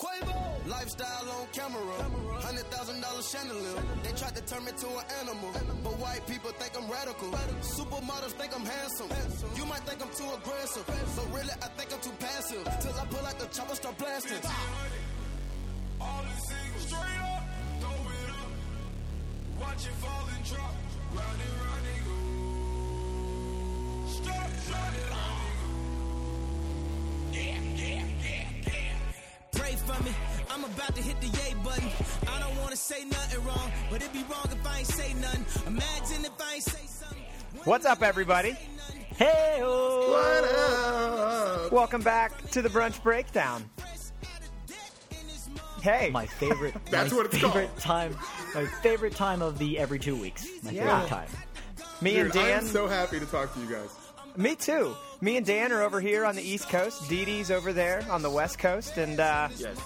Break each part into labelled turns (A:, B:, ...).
A: Quavo. Lifestyle on camera. Hundred thousand dollar chandelier. They tried to turn me to an animal. But white people think I'm radical. Supermodels think I'm handsome. You might think I'm too aggressive. But really, I think I'm too passive. Till I pull out the chopper, start blasting.
B: All the singles straight up, throw it up. Watch it fall and drop. Round and round and go. Stop, stop it round and go. Yeah, yeah, yeah, yeah.
C: Pray for me. I'm about to hit the yay button. I don't wanna say nothing wrong, but it'd be wrong if I ain't say nothing. Imagine if I ain't say something.
D: What's up, everybody?
E: Hey,
D: What up? Welcome back to the Brunch Breakdown. Hey,
E: my favorite.
F: That's
E: my
F: what it's
E: favorite
F: called.
E: time. My favorite time of the every two weeks. My
D: Yeah.
E: favorite time.
D: me and Dan.
F: I'm so happy to talk to you guys.
D: Me too. Me and Dan are over here on the East Coast. Dee Dee's over there on the West Coast, and uh,
F: Yes.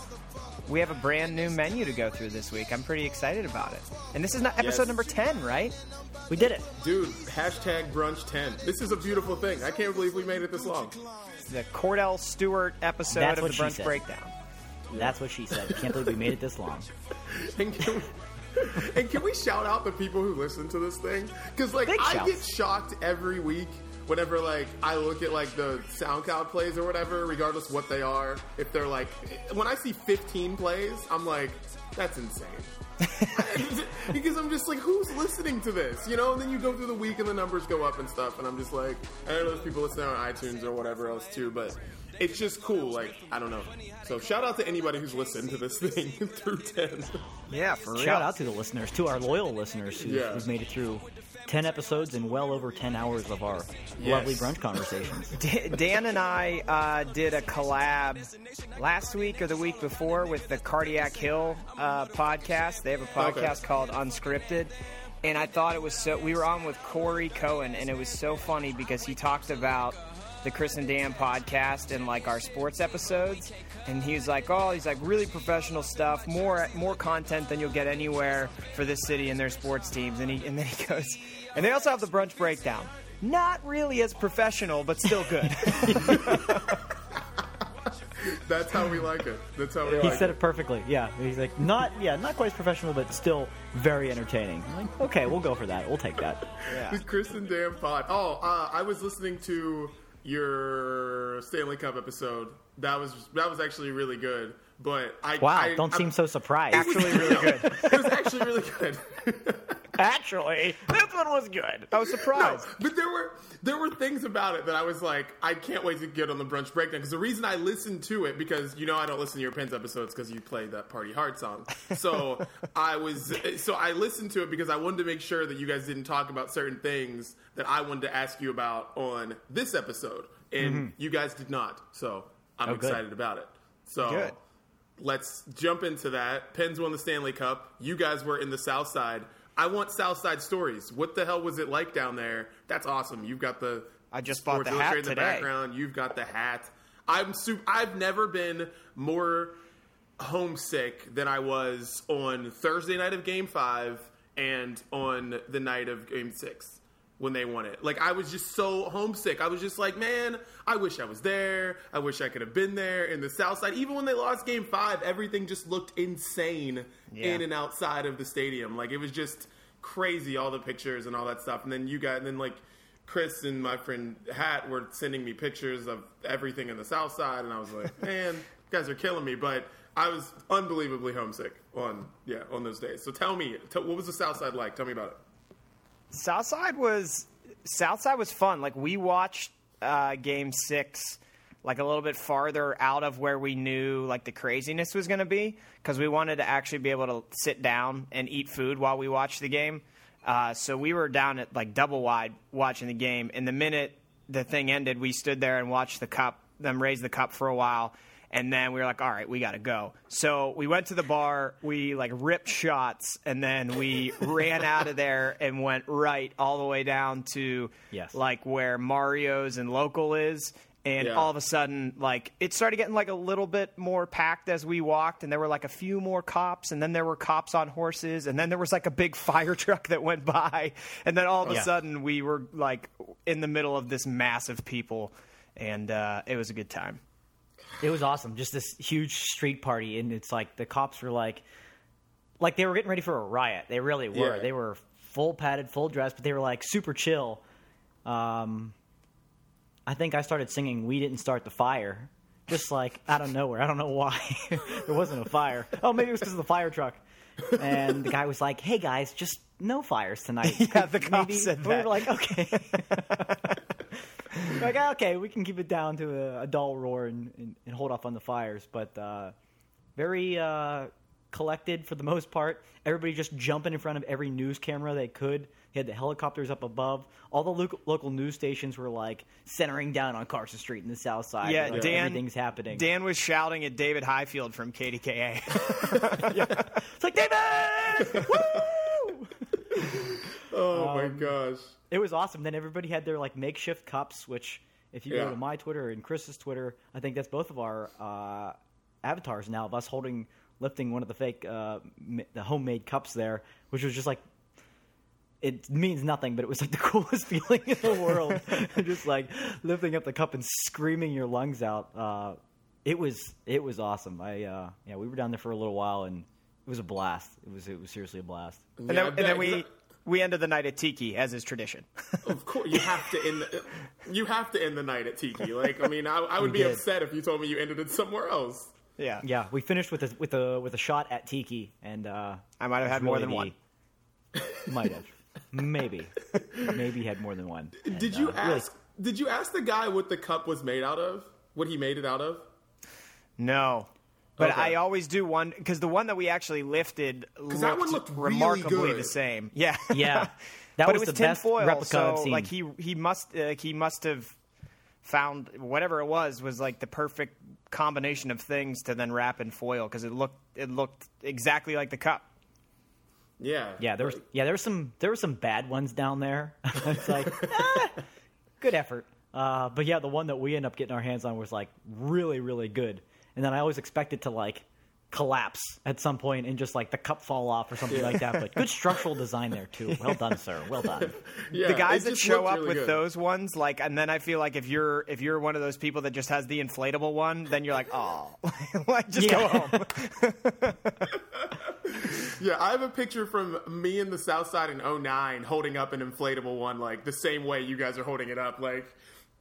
D: we have a brand new menu to go through this week. I'm pretty excited about it. And this is not episode
F: Yes.
D: number ten, right?
E: We did it.
F: Dude, hashtag brunch 10. This is a beautiful thing. I can't believe we made it this long.
D: The Kordell Stewart episode
E: That's
D: of the Brunch
E: said.
D: Breakdown.
E: That's what she said. I Can't believe we made it this long.
F: And can, we, and can we shout out the people who listen to this thing? Because, like,
E: Big
F: I
E: shouts.
F: get shocked every week whenever, like, I look at, like, the SoundCloud plays or whatever, regardless what they are. If they're, like, when I see 15 plays, I'm like, that's insane. because I'm just like, who's listening to this? You know, and then you go through the week and the numbers go up and stuff, and I'm just like, I know there's people listening on iTunes or whatever else too, but it's just cool. Like, I don't know. So shout out to anybody who's listened to this thing through 10.
D: Yeah, for real.
E: Shout out to the listeners, to our loyal listeners who,
F: Yeah.
E: who've made it through ten episodes and well over ten hours of our lovely brunch conversations.
D: Dan and I uh, did a collab last week or the week before with the Cardiac Hill uh, podcast. They have a podcast
F: Okay.
D: called Unscripted. And I thought it was so. We were on with Corey Cohen, and it was so funny because he talked about the Chris and Dan podcast and like our sports episodes. And he was like, "Oh, he's like really professional stuff, more more content than you'll get anywhere for this city and their sports teams." And he and then he goes, and they also have the brunch breakdown. Not really as professional, but still good.
F: That's how we like it. That's how we
E: He
F: like
E: said
F: it.
E: perfectly. Yeah, he's like not yeah, not quite as professional, but still very entertaining. I'm like, okay, we'll go for that. We'll take that.
F: Chris and Dan pod. Oh, uh, I was listening to your Stanley Cup episode. That was that was actually really good. But I
E: Wow,
F: I,
E: don't
F: I-
E: seem so surprised.
D: Actually, really good.
F: It was actually really good.
D: Actually, this one was good. I was
F: No,
D: surprised.
F: but there were there were things about it that I was like, I can't wait to get on the brunch breakdown because the reason I listened to it because you know I don't listen to your Pens episodes because you play that Party Hard song. So I was so I listened to it because I wanted to make sure that you guys didn't talk about certain things that I wanted to ask you about on this episode, and mm-hmm. you guys did not. So I'm
E: Oh,
F: excited about it. So
D: Good.
F: let's jump into that. Pens won the Stanley Cup. You guys were in the South Side. I want South Side stories. What the hell was it like down there? That's awesome. You've got the
D: I just bought the hat
F: in the
D: today.
F: background. You've got the hat. I'm su- I've never been more homesick than I was on Thursday night of Game Five and on the night of Game Six when they won it. Like I was just so homesick. I was just like, man, I wish I was there. I wish I could have been there in the South Side. Even when they lost Game Five, everything just looked insane
D: Yeah.
F: in and outside of the stadium. Like it was just crazy, all the pictures and all that stuff. And then you got, and then like Chris and my friend Hat were sending me pictures of everything in the South Side, and I was like, man, you guys are killing me. But I was unbelievably homesick on yeah on those days. So tell me, t- what was the South Side like? Tell me about it.
D: South Side was Southside was fun. Like we watched uh, Game Six, like a little bit farther out of where we knew like the craziness was going to be, because we wanted to actually be able to sit down and eat food while we watched the game. Uh, so we were down at like double wide watching the game, and the minute the thing ended, we stood there and watched the cup, them raise the cup for a while. And then we were like, all right, we got to go. So we went to the bar, we like ripped shots, and then we ran out of there and went right all the way down to
E: Yes.
D: like where Mario's and local is. And
F: Yeah.
D: all of a sudden, like it started getting like a little bit more packed as we walked, and there were like a few more cops, and then there were cops on horses, and then there was like a big fire truck that went by, and then all of a
E: Yeah.
D: sudden we were like in the middle of this mass of people, and uh, it was a good time.
E: It was awesome. Just this huge street party, and it's like the cops were like, like they were getting ready for a riot. They really were.
F: Yeah.
E: They were full padded, full dressed, but they were like super chill. Um, I think I started singing "We Didn't Start the Fire," just like out of nowhere. I don't know why there wasn't a fire. Oh, maybe it was because of the fire truck. And the guy was like, "Hey guys, just no fires tonight."
D: Yeah, the
E: Could
D: cop
E: maybe-
D: said
E: we
D: that.
E: were like, "Okay." like okay, we can keep it down to a, a dull roar and, and, and hold off on the fires, but uh, very uh, collected for the most part. Everybody just jumping in front of every news camera they could. They had the helicopters up above. All the local, local news stations were like centering down on Carson Street in the South Side.
D: Yeah,
E: like,
D: Dan-
E: everything's happening.
D: Dan was shouting at David Highfield from KDKA.
E: it's like David. Woo!
F: Oh
E: Um,
F: my gosh.
E: It was awesome. Then everybody had their like makeshift cups, which if you
F: Yeah.
E: go to my Twitter and Chris's Twitter, I think that's both of our uh, avatars now of us holding, lifting one of the fake, uh, m- the homemade cups there, which was just like. It means nothing, but it was like the coolest feeling in the world. just like lifting up the cup and screaming your lungs out. Uh, it was it was awesome. I uh, yeah, we were down there for a little while and it was a blast. It was it was seriously a blast.
D: and,
F: Yeah,
D: then, and
F: bet,
D: then
F: 'cause
D: we we ended the night at Tiki, as is tradition.
F: Of course, you have to end. The, you have to end the night at Tiki. Like, I mean, I, I would
E: We
F: be
E: did.
F: upset if you told me you ended it somewhere else.
D: yeah,
E: Yeah, we finished with a with a with a shot at Tiki, and uh,
D: I might have
E: it was
D: had more
E: really
D: than one.
E: Might have, maybe, maybe had more than one. And,
F: Did you
E: uh, really-
F: ask? Did you ask the guy what the cup was made out of? What he made it out of?
D: No. But
F: Okay.
D: I always do one because the one that we actually lifted looked,
F: that one looked
D: remarkably
F: good.
D: the same. Yeah,
E: Yeah, that
D: but
E: was,
D: it was
E: the best
D: tinfoil,
E: replica
D: so
E: I've seen.
D: like he he must uh, he must have found whatever it was was like the perfect combination of things to then wrap in foil because it looked it looked exactly like the cup.
F: Yeah.
E: yeah, there was yeah there were some there were some bad ones down there. it's like ah, good effort, uh, but yeah, the one that we ended up getting our hands on was like really really good. And then I always expect it to like collapse at some point and just like the cup fall off or something like that. But good structural design there too. Well done, sir. Well done.
F: Yeah,
D: the guys that show up
F: really
D: with
F: good.
D: those ones, like, and then I feel like if you're if you're one of those people that just has the inflatable one, then you're like, oh, like just go home.
F: Yeah, I have a picture from me in the South Side in 09 holding up an inflatable one, like the same way you guys are holding it up, like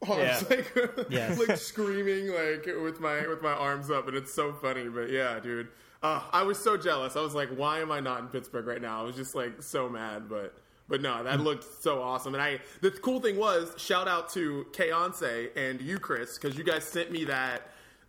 D: Yeah.
F: like,
E: Yes.
F: like screaming like with my with my arms up, and it's so funny. But yeah, dude, uh, I was so jealous. I was like, why am I not in Pittsburgh right now? I was just like so mad, but. But no, that looked so awesome, and I. The cool thing was, shout out to Kayonce and you, Chris, because you guys sent me that.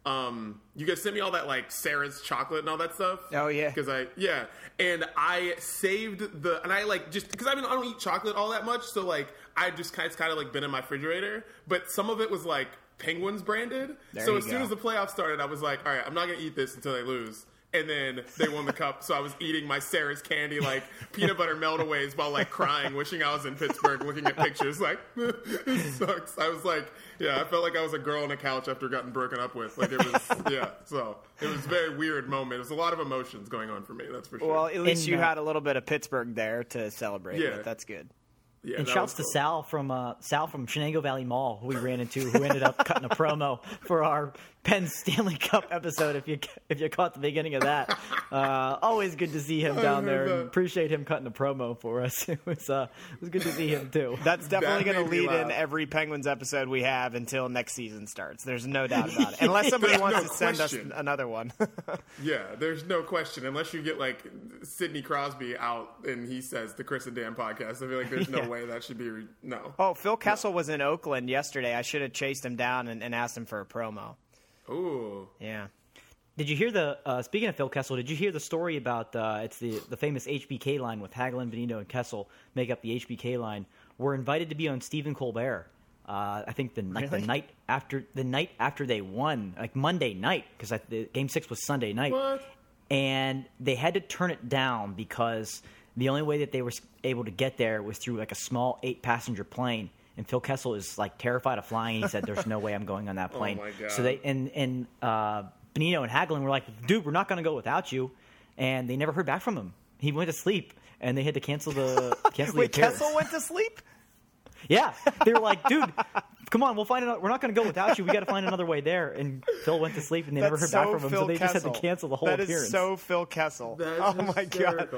F: Um, you guys sent me all that like Sarris chocolate and all that stuff.
D: Oh, yeah.
F: because I yeah, and I saved the and I like just because I mean I don't eat chocolate all that much, so like I just kind of, it's kind of like been in my refrigerator, but some of it was like Penguins branded.
D: There
F: so as soon as the playoffs started, I was like, all right, I'm not gonna eat this until they lose. And then they won the cup, so I was eating my Sarris candy like peanut butter meltaways while like crying, wishing I was in Pittsburgh, looking at pictures like this sucks. I was like, yeah, I felt like I was a girl on a couch after getting broken up with. Like it was, yeah. So it was a very weird moment. It was a lot of emotions going on for me. That's for sure.
D: Well, at least
E: And,
D: you
E: uh,
D: had a little bit of Pittsburgh there to celebrate
F: Yeah.
D: with. That's good.
F: yeah,
E: And shouts
F: was
E: to. Sal from uh, Sal from Shenango Valley Mall, who we ran into, who ended up cutting a promo for our Penn Stanley Cup episode. If you if you caught the beginning of that, uh, always good to see him down
F: heard
E: there. And appreciate him cutting a promo for us. It was uh, it was good to see him too.
D: That's definitely
F: That
D: going to lead in every Penguins episode we have until next season starts. There's no doubt about it. Unless somebody wants
F: no
D: to send us another one.
F: Yeah, there's no question. Unless you get like Sidney Crosby out and he says the Chris and Dan podcast, I feel like there's no
D: Yeah.
F: way that should be. Re- no.
D: oh, Phil Kessel was in Oakland yesterday. I should have chased him down and, and asked him for a promo.
F: Ooh.
D: Yeah.
E: Did you hear the uh, speaking of Phil Kessel? Did you hear the story about uh, it's the the famous HBK line with Hagelin, Bonino, and Kessel make up the HBK line? Were invited to be on Stephen Colbert. Uh, I think the like the night after the night after they won, like Monday night, because the game six was Sunday night,
F: What?
E: and they had to turn it down because the only way that they were able to get there was through like a small eight passenger plane. And Phil Kessel is like terrified of flying. And he said, "There's no way I'm going on that plane."
F: my God.
E: So they and and uh, Bonino and Hagelin were like, "Dude, we're not going to go without you," and they never heard back from him. He went to sleep, and they had to cancel the cancel the
D: Wait,
E: appearance.
D: Kessel went to sleep?
E: Yeah, they were like, "Dude, come on, we'll find another. We're not going to go without you. We got to find another way there. And Phil went to sleep, and they never heard
D: That's
E: back
D: so
E: from him,
D: Phil
E: so they just had to cancel the whole
D: That
E: appearance.
D: is so Phil Kessel.
F: That's
D: oh my god.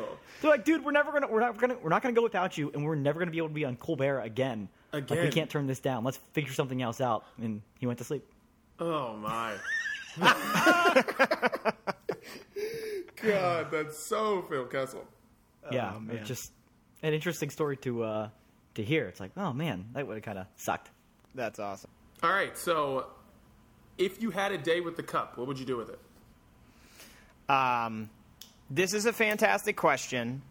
E: They're like, dude, we're never gonna, we're not gonna, we're not gonna go without you, and we're never gonna be able to be on Colbert again. Like we can't turn this down. Let's figure something else out. And he went to sleep.
F: Oh my. God, that's so Phil Kessel.
E: yeah,
D: man.
E: it's just an interesting story to uh, to hear. It's like, oh man, that would have kind of sucked.
D: That's awesome.
F: All right, so if you had a day with the cup, what would you do with it?
D: Um, this is a fantastic question,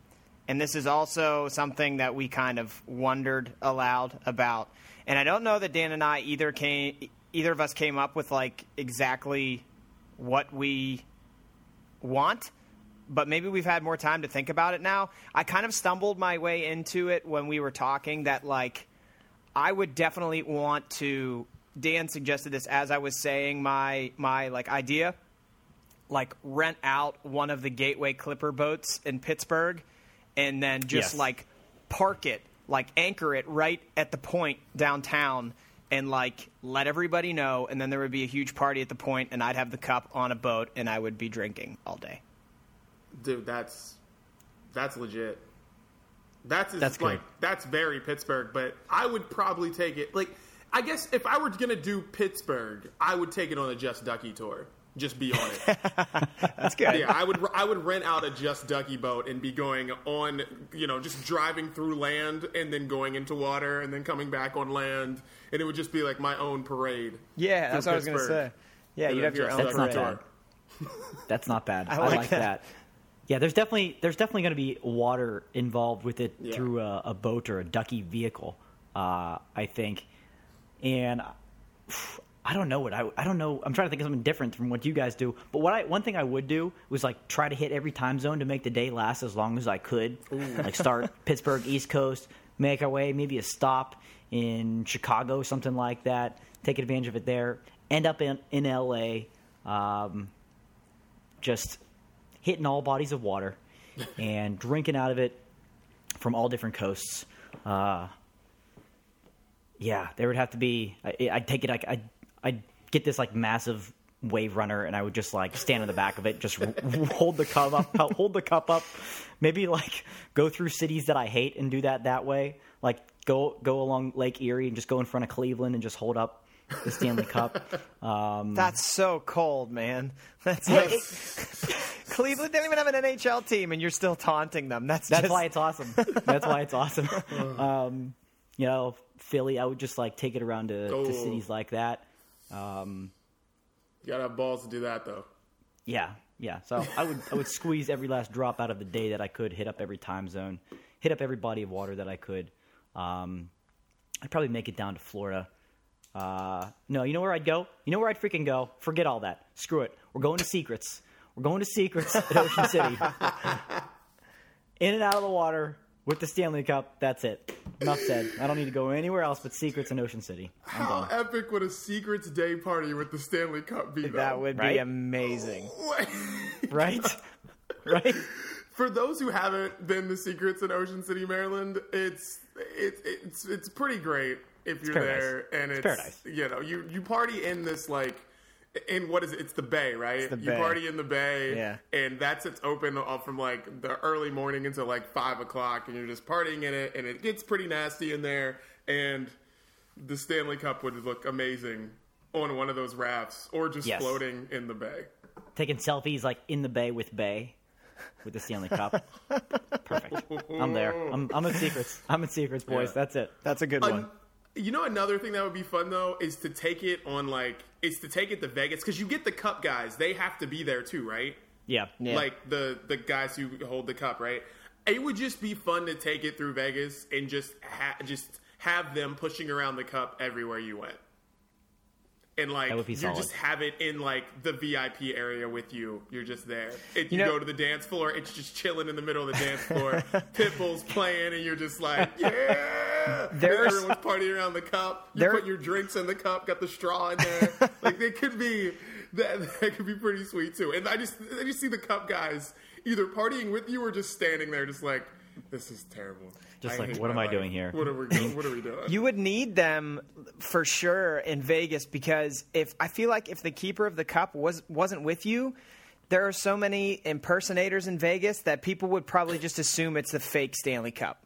D: and this is also something that we kind of wondered aloud about. And I don't know that Dan and I either came, either of us came up with like exactly what we want, but maybe we've had more time to think about it now. I kind of stumbled my way into it when we were talking that like I would definitely want to. Dan suggested this as I was saying my my like idea like rent out one of the Gateway Clipper boats in Pittsburgh and then just
E: Yes.
D: like park it, like anchor it right at the point downtown and like let everybody know and then there would be a huge party at the point and I'd have the cup on a boat and I would be drinking all day.
F: Dude, that's that's legit. That's
E: That's good.
F: like that's very Pittsburgh, but I would probably take it like I guess if I were gonna do Pittsburgh, I would take it on a Just Ducky tour. Just be on it.
D: That's good.
F: yeah, I would I would rent out a Just Ducky boat and be going on, you know, just driving through land and then going into water and then coming back on land, and it would just be like my own parade.
D: Yeah, that's
F: through
D: what I was going to say. Yeah,
F: And
D: you'd have your own
E: That's
F: Ducky
E: not
D: parade.
E: bad. That's not bad. I
D: like
E: like,
D: that.
E: that. Yeah, there's definitely there's definitely going to be water involved with it
F: Yeah.
E: through a, a boat or a ducky vehicle. Uh, I think, and I don't know what I I don't know. I'm trying to think of something different from what you guys do. But what I one thing I would do was like try to hit every time zone to make the day last as long as I could. Like start Pittsburgh East Coast, make our way, maybe a stop in Chicago, something like that. Take advantage of it there. End up in in LA. Um, just hitting all bodies of water and drinking out of it from all different coasts. Uh, yeah, there would have to be. I, I'd take it like I, I'd get this like massive wave runner, and I would just like stand in the back of it, just hold the cup up, hold the cup up. Maybe like go through cities that I hate and do that that way. Like go go along Lake Erie and just go in front of Cleveland and just hold up the Stanley Cup. Um,
D: That's so cold, man. That's like Cleveland didn't even have an NHL team, and you're still taunting them. That's
E: That's
D: just,
E: why it's awesome. That's why it's awesome. Um, you know, Philly, I would just like take it around to,
F: Oh.
E: to cities like that. Um,
F: You gotta have balls to do that though.
E: yeah, yeah. So I would I would squeeze every last drop out of the day that I could, hit up every time zone, hit up every body of water that I could. Um, I'd probably make it down to Florida. Uh, no, you know where I'd go? You know where I'd freaking go? Forget all that. Screw it. We're going to Secrets. We're going to Secrets at Ocean City. In and out of the water with the Stanley Cup. That's it. Enough said. I don't need to go anywhere else but Secrets in Ocean City. I'm
F: How
E: done.
F: epic would a Secrets Day party with the Stanley Cup be?
D: that
F: though?
D: would be amazing.
E: Right? right?
F: For those who haven't been to Secrets in Ocean City, Maryland, it's it's it's it's pretty great if you're
E: paradise.
F: there, and it's,
E: paradise.
F: you know you you party in this like. In what is it? It's the Bay, right?
D: the
F: you
D: Bay.
F: party in the Bay,
D: Yeah.
F: and that's it's open all from like the early morning until like five o'clock, and you're just partying in it, and it gets pretty nasty in there. And the Stanley Cup would look amazing on one of those rafts, or just
E: Yes.
F: floating in the Bay.
E: Taking selfies like in the bay with Bay with the Stanley Cup. Perfect. I'm there. I'm, I'm in Secrets. I'm in Secrets, boys.
F: Yeah.
E: That's it.
D: That's a good one.
F: You know, another thing that would be fun though is to take it on like is to take it to Vegas because you get the cup guys; they have to be there too, right?
E: Yeah.
D: Yeah.
F: Like the the guys who hold the cup, right? It would just be fun to take it through Vegas and just ha- just have them pushing around the cup everywhere you went. And like
E: That would be
F: you
E: solid.
F: just have it in like the VIP area with you. You're just there. If you,
D: know-
F: go to the dance floor, it's just chilling in the middle of the dance floor. Pitbull's playing, and you're just like, yeah.
D: There's-
F: Everyone's partying around the cup. You
D: There-
F: put your drinks in the cup, got the straw in there. Like it could be that that could be pretty sweet too. And I just I just see the cup guys either partying with you or just standing there, just like This is terrible.
E: Just
F: I
E: like, what
F: my
E: am I doing here?
F: What are we? What are we doing?
D: You would need them for sure in Vegas because if I feel like if the keeper of the cup was wasn't with you, there are so many impersonators in Vegas that people would probably just assume it's the fake Stanley Cup.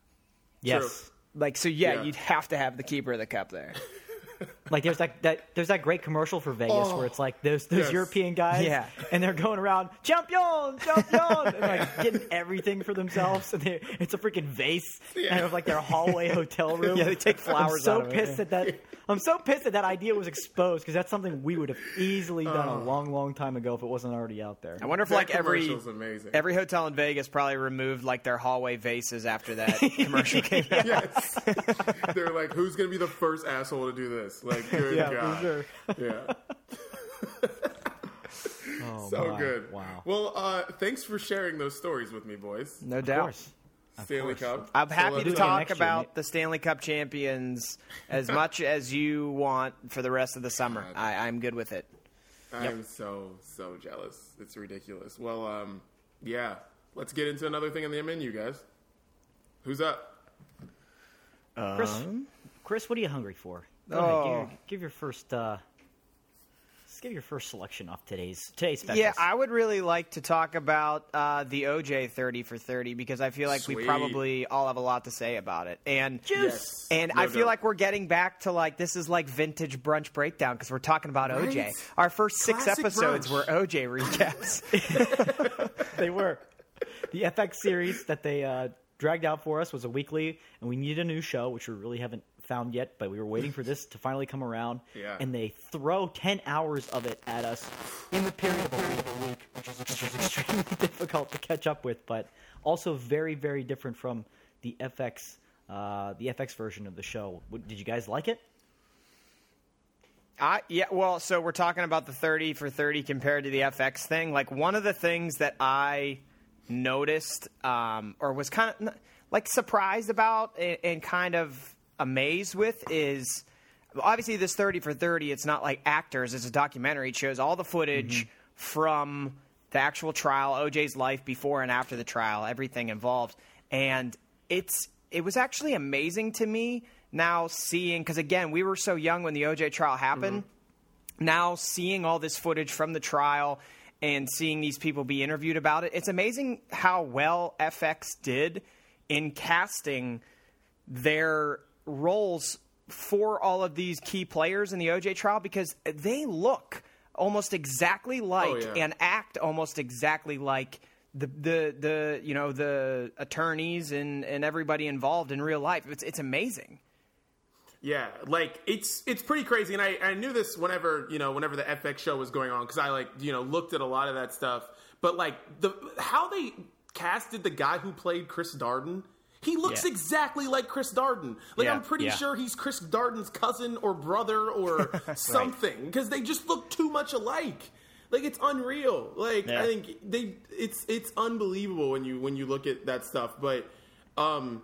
E: Yes.
D: Like so, yeah,
F: Yeah.
D: you'd have to have the keeper of the cup there.
E: Like there's that, that there's that great commercial for Vegas
F: Oh.
E: where it's oh. like those those
F: Yes.
E: European guys,
D: Yeah.
E: and they're going around champion, champion, and like getting everything for themselves. And they, it's a freaking vase
F: Yeah.
E: out of like their hallway hotel room.
D: Yeah, they take flowers
E: I'm so
D: out of it,
E: pissed
D: yeah.
E: that that I'm so pissed that that idea was exposed because that's something we would have easily done
F: Oh.
E: a long, long time ago if it wasn't already out there.
D: I wonder if
F: That
D: like every
F: amazing.
D: every hotel in Vegas probably removed like their hallway vases after that commercial came out.
F: yes. They're like, who's gonna be the first asshole to do this? Like, good
E: Yeah, for
F: God.
E: sure.
F: Yeah.
E: Oh,
F: So
E: my.
F: good.
E: Wow.
F: Well, uh, thanks for sharing those stories with me, boys.
D: No
E: Of
D: doubt.
E: course.
F: Stanley. Cup.
D: I'm
F: So
D: happy
F: let's
D: to
F: talk-
D: talk
E: next year,
D: about the Stanley Cup champions as much as you want for the rest of the summer. I, I'm good with it.
F: I'm so so jealous. It's ridiculous. Well, um, yeah. Let's get into another thing on the menu, guys. Who's up?
E: Chris, Chris, what are you hungry for? Go
D: Oh.
E: ahead, give, your, give your first. Uh, let's give your first selection off today's today's specials.
D: Yeah, I would really like to talk about uh, the OJ 30 for 30 because I feel like we probably all have a lot to say about it. And
F: Yes.
D: and
F: No
D: I feel
F: doubt.
D: like we're getting back to like this is like vintage brunch breakdown because we're talking about OJ. Our first six
F: Classic
D: episodes
F: brunch.
D: were OJ recaps.
E: they were. The FX series that they uh, dragged out for us was a weekly, and we needed a new show, which we really haven't found yet. But we were waiting for this to finally come around.
F: Yeah.
E: And they throw ten hours of it at us in the period of a week, which, is, which is extremely difficult to catch up with, but also very, very different from the FX, uh, the FX version of the show. Did you guys like it?
D: I yeah, well, so we're talking about the 30 for 30 compared to the FX thing. Like one of the things that I noticed um, or was kind of like surprised about and, and kind of amazed with is obviously this 30 for 30 it's not like actors it's a documentary. It shows all the footage mm-hmm. from the actual trial oj's life before and after the trial everything involved. And it's it was actually amazing to me now seeing because again we were so young when the oj trial happened. Mm-hmm. Now seeing all this footage from the trial and seeing these people be interviewed about it, it's amazing how well FX did in casting their roles for all of these key players in the OJ trial because they look almost exactly oh, like
F: Oh, yeah.
D: and act almost exactly like the the the you know the attorneys and and everybody involved in real life. It's it's amazing.
F: Yeah, like it's it's pretty crazy, and I, I knew this whenever you know whenever the FX show was going on because I like you know looked at a lot of that stuff. But like the how they casted the guy who played Chris Darden, he looks
E: Yeah.
F: exactly like Chris Darden. Like
D: Yeah,
F: I'm pretty
E: yeah.
F: sure he's Chris Darden's cousin or brother or something because they just look too much alike. Like it's unreal. Like. I think they it's it's unbelievable when you when you look at that stuff. But um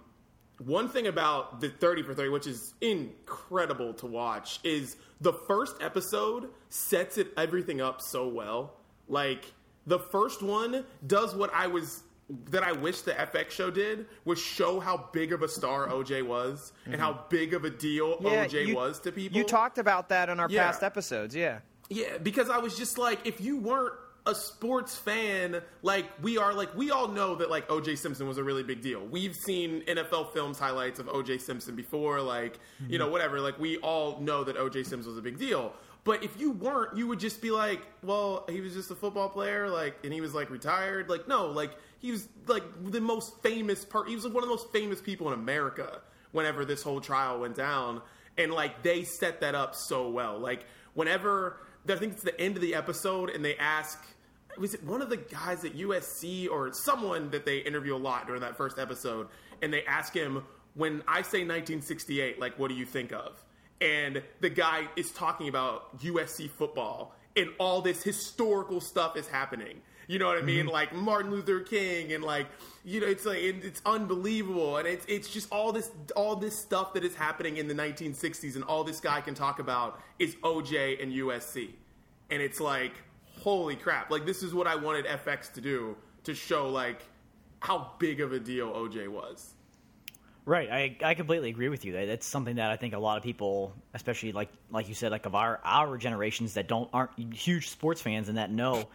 F: one thing about the 30 for 30 which is incredible to watch is the first episode sets it everything up so well like the first one does what i was that i wish the fx show did was show how big of a star oj was and mm-hmm. how big of a deal oj
D: you-
F: was to people
D: You talked about that on our
F: Yeah.
D: past episodes, yeah.
F: yeah, because I was just like, if you weren't a sports fan, like we are, like we all know that like OJ Simpson was a really big deal. We've seen NFL films highlights of OJ Simpson before, like you mm-hmm. know whatever. Like we all know that OJ Simpson was a big deal. But if you weren't, you would just be like, well, he was just a football player, like, and he was like retired. Like, no, like he was like the most famous part. He was like, one of the most famous people in America whenever this whole trial went down, and like they set that up so well. Like whenever I think it's the end of the episode, and they ask, was it one of the guys at USC or someone that they interview a lot during that first episode, and they ask him, when I say 1968, like, what do you think of? And the guy is talking about USC football, and all this historical stuff is happening. You know what I mean? Mm-hmm. Like Martin Luther King, and like you know, it's like it, it's unbelievable, and it's it's just all this all this stuff that is happening in the 1960s, and all this guy can talk about is OJ and USC, and it's like holy crap! Like this is what I wanted FX to do to show like how big of a deal OJ was.
E: Right, I, I completely agree with you. That That's something that I think a lot of people, especially like like you said, like of our our generations that don't aren't huge sports fans and that know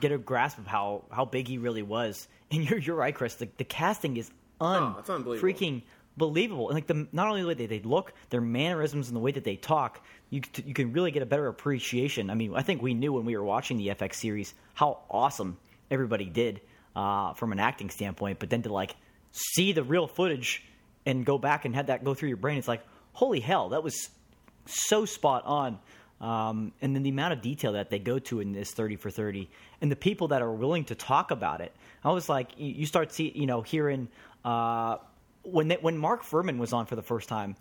E: get a grasp of how how big he really was. And you're you're right, Chris. The, the casting is un
F: oh, unbelievable.
E: freaking believable. And like the not only the way they, they look, their mannerisms and the way that they talk, you c- you can really get a better appreciation. I mean, I think we knew when we were watching the FX series how awesome everybody did uh, from an acting standpoint, but then to like see the real footage and go back and have that go through your brain, it's like holy hell, that was so spot on. Um, and then the amount of detail that they go to in this 30 for 30 and the people that are willing to talk about it. I was like, you start see, you know, hearing, uh, when they, when Mark Fuhrman was on for the first time,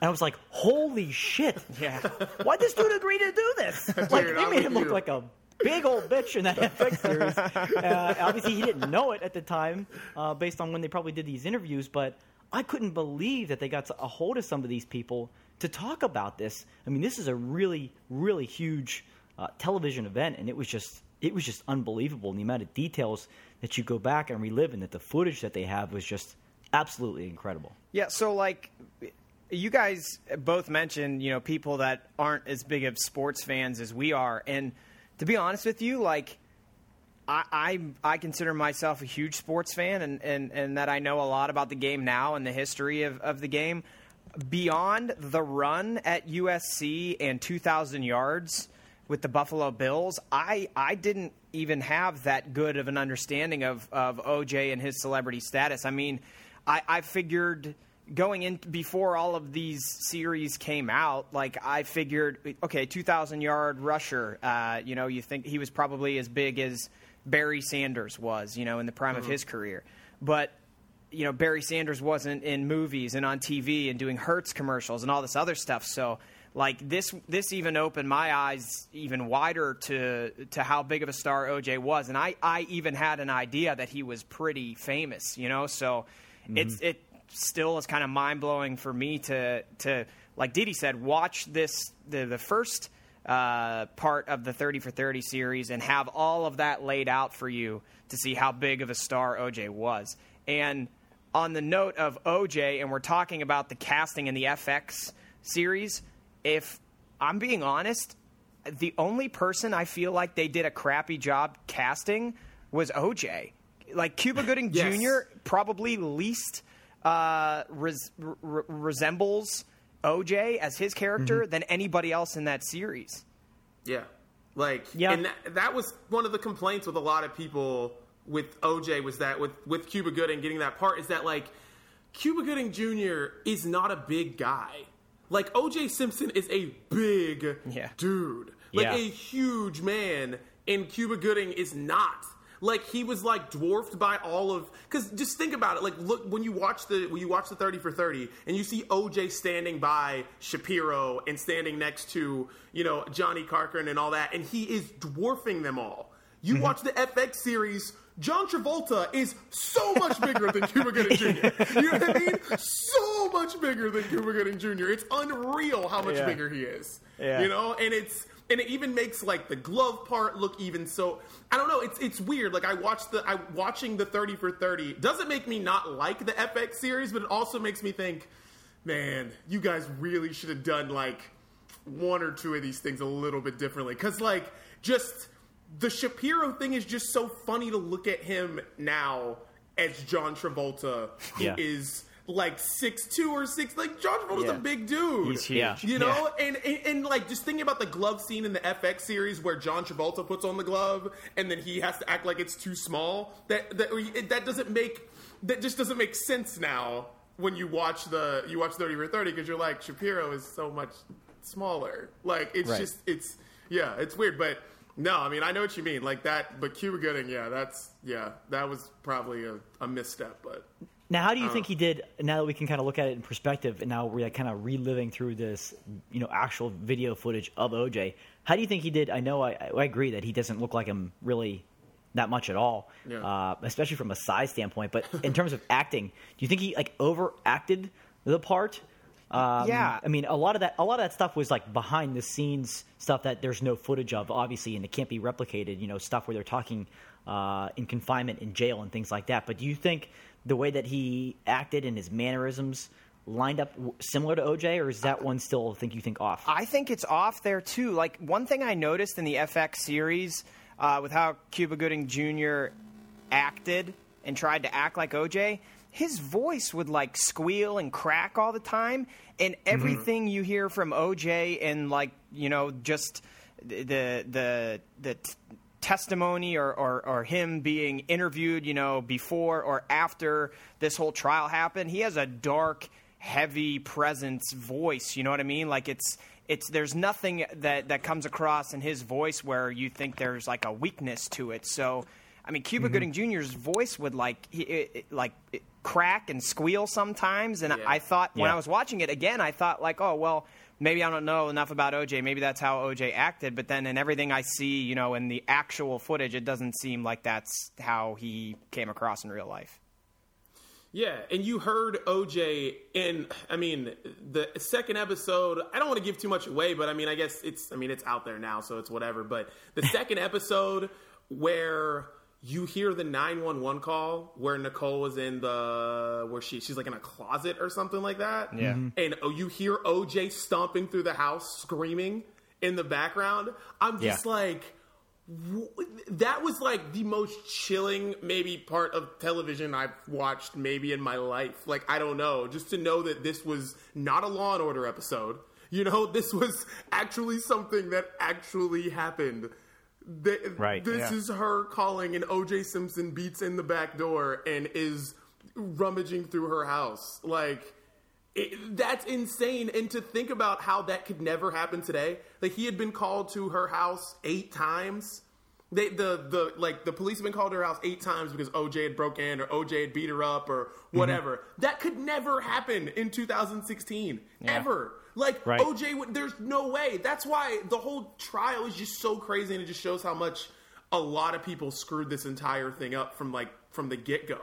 E: and I was like, "Holy shit!
D: Yeah.
E: Why'd this dude agree to do this? Like
F: Dude,
E: they made him look
F: you.
E: like a big old bitch in that FX series. Uh, obviously, he didn't know it at the time, uh, based on when they probably did these interviews. But I couldn't believe that they got a hold of some of these people to talk about this. I mean, this is a really, really huge uh, television event, and it was just it was just unbelievable. And the amount of details that you go back and relive, and that the footage that they have was just absolutely incredible.
D: Yeah, so like you guys both mentioned, you know, people that aren't as big of sports fans as we are, and to be honest with you, like I I, I consider myself a huge sports fan, and, and and that I know a lot about the game now and the history of, of the game. Beyond the run at USC and 2,000 yards with the Buffalo Bills, I, I didn't even have that good of an understanding of, of OJ and his celebrity status. I mean, I, I figured going in before all of these series came out, like I figured, okay, 2,000 yard rusher. Uh, you know, you think he was probably as big as Barry Sanders was, you know, in the prime of his career. But you know, Barry Sanders wasn't in movies and on TV and doing Hertz commercials and all this other stuff. So, like this, this even opened my eyes even wider to to how big of a star OJ was, and I I even had an idea that he was pretty famous. You know, so it's it still is kind of mind blowing for me to to like Didi said, watch this the the first uh, part of the 30 for 30 series and have all of that laid out for you to see how big of a star OJ was. And on the note of OJ, and we're talking about the casting in the FX series, if I'm being honest, the only person I feel like they did a crappy job casting was OJ. Like Cuba Gooding
F: Yes.
D: Jr. probably least uh, res- re- resembles OJ as his character than anybody else in that series.
F: Yeah. Like,
E: Yeah.
F: and that, that was one of the complaints with a lot of people with OJ was that with, with Cuba Gooding getting that part is that, like, Cuba Gooding Jr. is not a big guy. Like, OJ Simpson is a big
D: Yeah.
F: dude. Like,
E: Yeah.
F: a huge man, and Cuba Gooding is not. Like he was like dwarfed by all of because just think about it. Like look when you watch the when you watch the thirty for thirty and you see OJ standing by Shapiro and standing next to you know Johnnie Cochran and all that, and he is dwarfing them all. You
E: Mm-hmm.
F: watch the FX series. John Travolta is so much bigger than Cuba Gooding Jr. You know what I mean? So much bigger than Cuba Gooding Jr. It's unreal how much
D: Yeah.
F: bigger he is.
D: Yeah.
F: You know, and it's and it even makes like the glove part look even so I don't know, it's it's weird. Like I watched the I watching the 30 for 30 doesn't make me not like the FX series, but it also makes me think, man, you guys really should have done like one or two of these things a little bit differently cuz like just the Shapiro thing is just so funny to look at him now as John Travolta who is
E: Yeah.
F: Like six two or six like John Travolta's
D: Yeah.
F: a big dude.
D: He's huge.
E: Yeah.
F: You know, and, and and like just thinking about the glove scene in the FX series where John Travolta puts on the glove and then he has to act like it's too small. That that that doesn't make that just doesn't make sense now when you watch the you watch thirty for thirty because you're like Shapiro is so much smaller. Like it's
E: Right.
F: just it's yeah it's weird, but. No, I mean I know what you mean, like that. But Cuba Gooding, yeah, that's yeah, that was probably a, a misstep. But
E: Now, how do you think he did? Now that we can kind of look at it in perspective, and now we're like kind of reliving through this, you know, actual video footage of OJ. How do you think he did? I know I, I agree that he doesn't look like him really that much at all,
F: Yeah.
E: uh, especially from a size standpoint. But in terms of acting, do you think he like overacted the part? Um,
D: Yeah.
E: I mean, a lot of that, a lot of that stuff was like behind the scenes stuff that there's no footage of, obviously, and it can't be replicated. You know, stuff where they're talking uh, in confinement in jail and things like that. But do you think the way that he acted and his mannerisms lined up similar to OJ, or is that one still think you think off?
D: I think it's off there too. Like one thing I noticed in the FX series uh, with how Cuba Gooding Jr. acted and tried to act like OJ, his voice would like squeal and crack all the time, and everything you hear from OJ and like you know just the the the. T- testimony or, or, or him being interviewed, you know, before or after this whole trial happened, he has a dark, heavy presence voice. You know what I mean? Like it's it's there's nothing that that comes across in his voice where you think there's like a weakness to it. So, I mean, Cuba mm-hmm. Gooding Jr.'s voice would like he, it, it- like it crack and squeal sometimes, and
F: Yeah.
D: I thought when
E: Yeah.
D: I was watching it again, I thought like, oh well. Maybe I don't know enough about OJ. Maybe that's how OJ acted. But then in everything I see, you know, in the actual footage, it doesn't seem like that's how he came across in real life.
F: Yeah, and you heard OJ in I mean the second episode, I don't want to give too much away, but I mean I guess it's I mean it's out there now, so it's whatever, but the second episode where you hear the 911 call where Nicole was in the where she she's like in a closet or something like that.
D: Yeah. Mhm.
F: And oh, you hear OJ stomping through the house screaming in the background. I'm just
E: Yeah.
F: like that was like the most chilling maybe part of television I've watched maybe in my life. Like I don't know, just to know that this was not a Law and Order episode. You know, this was actually something that actually happened.
E: Right,
F: This
D: yeah.
F: is her calling, and OJ Simpson beats in the back door and is rummaging through her house. Like it, that's insane. And to think about how that could never happen today. Like he had been called to her house eight times. They, the the like the police had been called to her house eight times because OJ had broke in or OJ had beat her up or mm-hmm. whatever. That could never happen in 2016 ever. Like
E: Right.
F: OJ, there's no way. That's why the whole trial is just so crazy, and it just shows how much a lot of people screwed this entire thing up from like from the get go.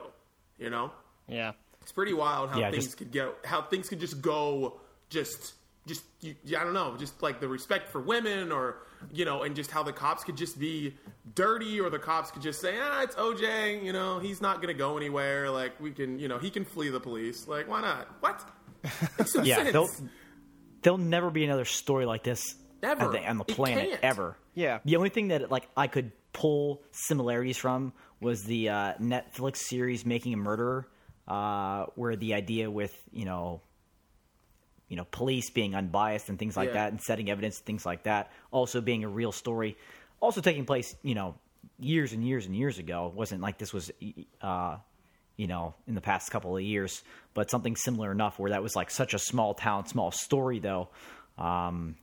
F: You know.
D: Yeah.
F: It's pretty wild how
E: Yeah,
F: things
E: just-
F: could go, how things could just go, just, just, you, I don't know, just like the respect for women, or you know, and just how the cops could just be dirty, or the cops could just say, ah, it's OJ, you know, he's not gonna go anywhere. Like we can, you know, he can flee the police. Like why not? What?
E: Yeah, There'll never be another story like this
F: Ever.
E: on the, on the planet ever.
D: Yeah.
E: The only thing that like I could pull similarities from was the uh, Netflix series Making a Murderer, uh, where the idea with you know, you know, police being unbiased and things like
F: Yeah.
E: that, and setting evidence, things like that, also being a real story, also taking place, you know, years and years and years ago. It wasn't like this was, uh, you know, in the past couple of years, but something similar enough where that was like such a small town, small story though. Um,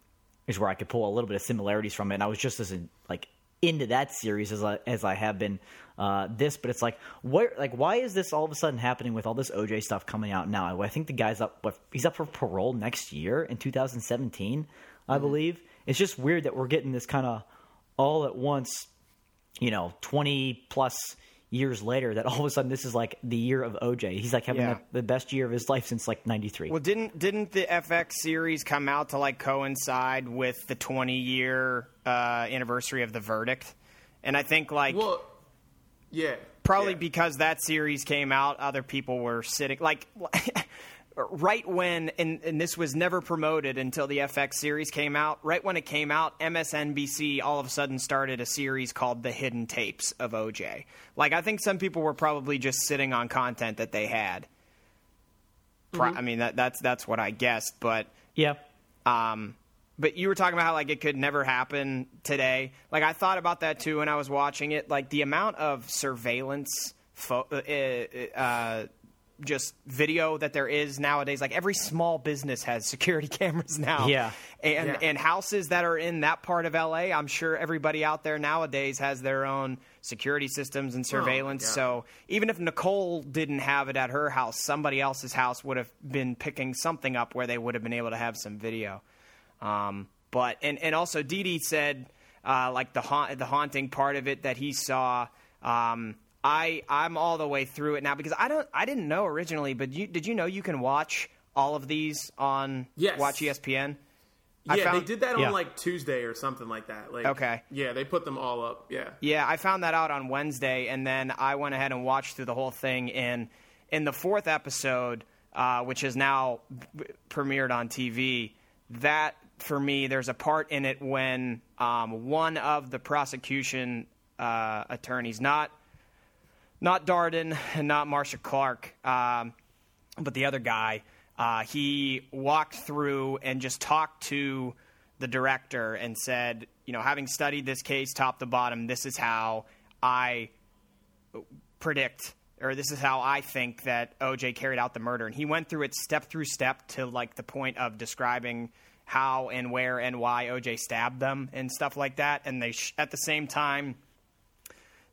E: is where I could pull a little bit of similarities from it. And I was just as in, like into that series as I as I have been uh, this, but it's like where like why is this all of a sudden happening with all this OJ stuff coming out now? I think the guy's up what, he's up for parole next year in 2017, I believe. It's just weird that we're getting this kind of all at once, you know, 20 plus years later that all of a sudden this is like the year of OJ. He's like having
D: Yeah.
E: the, the best year of his life since like 93.
D: Well, didn't didn't the FX series come out to like coincide with the 20 year uh, anniversary of the verdict? And I think like
F: well, yeah,
D: probably
F: yeah.
D: because that series came out, other people were sitting like right when and, and this was never promoted until the FX series came out. Right when it came out, MSNBC all of a sudden started a series called The Hidden Tapes of OJ. Like I think some people were probably just sitting on content that they had. Pro- I mean that that's that's what I guessed, but
E: yeah.
D: um, but you were talking about how like it could never happen today. Like I thought about that too when I was watching it. Like the amount of surveillance, fo- uh, uh, just video that there is nowadays. Like every small business has security cameras now.
E: Yeah.
D: and
F: Yeah.
D: and houses that are in that part of LA. I'm sure everybody out there nowadays has their own security systems and surveillance.
F: God.
D: so even if Nicole didn't have it at her house, somebody else's house would have been picking something up where they would have been able to have some video. Um, but and and also Dee Dee said uh, like the haunt, the haunting part of it that he saw. Um, I I'm all the way through it now because I don't I didn't know originally, but you, did you know you can watch all of these on
F: Yes.
D: Watch ESPN?
F: Yeah,
D: found-
F: they did that
E: Yeah.
F: on like Tuesday or something like that. Like,
D: Okay.
F: Yeah, they put them all up. Yeah.
D: Yeah, I found that out on Wednesday, and then I went ahead and watched through the whole thing. And in the fourth episode, uh, which is now b- premiered on TV, that for me, there's a part in it when um, one of the prosecution uh, attorneys, not not Darden and not Marcia Clark, um, but the other guy, uh, he walked through and just talked to the director and said, you know, having studied this case top to bottom, this is how I predict or this is how I think that OJ carried out the murder. And he went through it step through step to like the point of describing how and where and why OJ stabbed them and stuff like that. And they sh- at the same time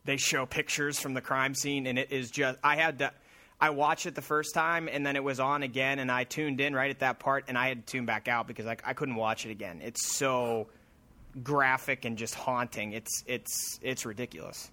D: they show pictures from the crime scene and it is just I had to I watched it the first time and then it was on again and I tuned in right at that part and I had to tune back out because like I couldn't watch it again. It's so graphic and just haunting. It's it's it's ridiculous.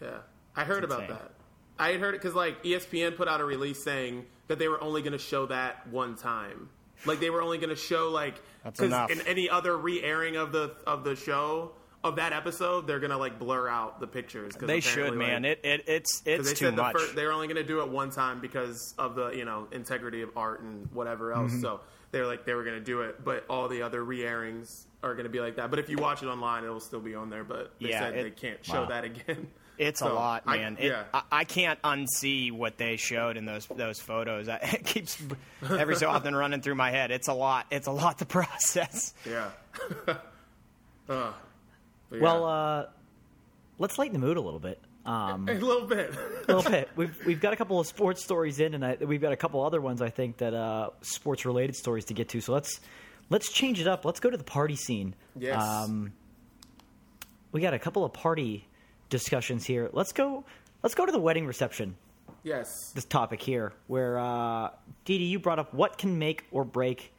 F: Yeah, I heard about that. I had heard it because like ESPN put out a release saying that they were only going to show that one time. Like they were only going to show like
D: That's
F: 'cause
D: enough.
F: in any other re-airing of the of the show of that episode, they're going to like blur out the pictures. 'cause
D: They should, man.
F: like,
D: It, it it's it's too
F: said the
D: much.
F: they were only going to do it one time because of the you know integrity of art and whatever else.
D: Mm-hmm.
F: So they're like they were going to do it, but all the other re-airings are going to be like that. But if you watch it online, it'll still be on there. But they
D: Yeah,
F: said
D: it-
F: they can't show
E: wow.
F: that again.
D: It's a
F: So,
D: lot,
F: I-
D: man. It,
F: yeah.
D: I, I can't unsee what they showed in those those photos. I, it keeps every so often running through my head. It's a lot. It's a lot to process.
F: Yeah. uh, but yeah.
E: Well, uh, let's lighten the mood a little bit. Um,
F: a little bit.
E: a little bit. We've we've got a couple of sports stories in, and I, we've got a couple other ones I think that uh, sports related stories to get to. So let's let's change it up. Let's go to the party scene.
F: yes.
E: Um, we got a couple of party discussions here. Let's go. Let's go to the wedding reception.
F: yes.
E: This topic here, where uh, Dee, you brought up what can make or break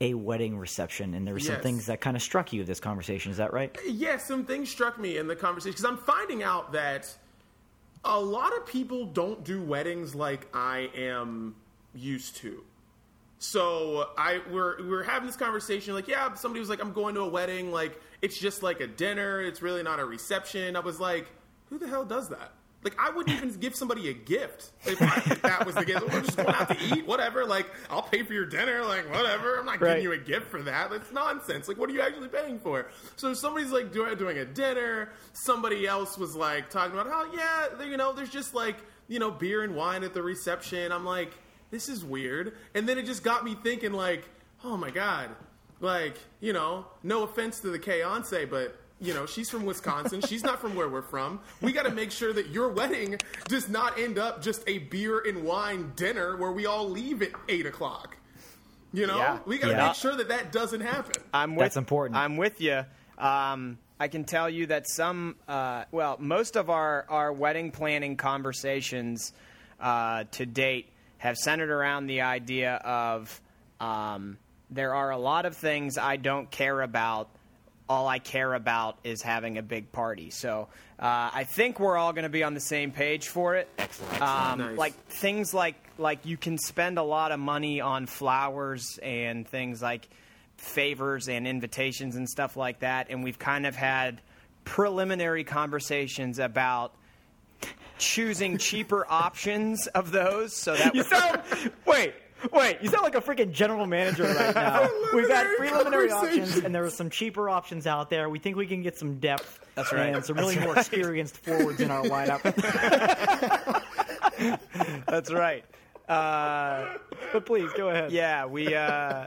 E: a wedding reception, and there were some
F: Yes.
E: things that kind of struck you of this conversation. Is that right?
F: Yeah, some things struck me in the conversation because I'm finding out that a lot of people don't do weddings like I am used to. So I we're we're having this conversation like yeah somebody was like I'm going to a wedding like it's just like a dinner it's really not a reception I was like who the hell does that like I wouldn't even give somebody a gift if, I, if that was the gift we're oh, just going out to eat whatever. Like I'll pay for your dinner like whatever. I'm not
E: Right.
F: giving you a gift for that. That's nonsense. Like what are you actually paying for? So somebody's like doing a dinner somebody else was like talking about how yeah you know there's just like you know beer and wine at the reception. I'm like this is weird. And then it just got me thinking, like, oh my god, like, you know, no offense to the Kayonce, but you know, she's from Wisconsin. she's not from where we're from. We got to make sure that your wedding does not end up just a beer and wine dinner where we all leave at eight o'clock. You know,
D: Yeah.
F: we got to
E: Yeah.
F: make sure that that doesn't happen.
D: I'm with,
E: That's important.
D: I'm with you. Um, I can tell you that some, uh, well, most of our, our wedding planning conversations uh, to date have centered around the idea of um, there are a lot of things I don't care about. All I care about is having a big party. So uh, I think we're all going to be on the same page for it. Excellent. Um,
F: Nice.
D: Like things like like you can spend a lot of money on flowers and things like favors and invitations and stuff like that and we've kind of had preliminary conversations about choosing cheaper options of those so that
E: You sound wait. Wait, you sound like a freaking general manager right now. We've got
F: Preliminary
E: preliminary options, and there are some cheaper options out there. We think we can get some depth.
D: That's right.
E: And some really more experienced forwards in our lineup.
D: that's right uh,
E: but please go ahead.
D: yeah we uh,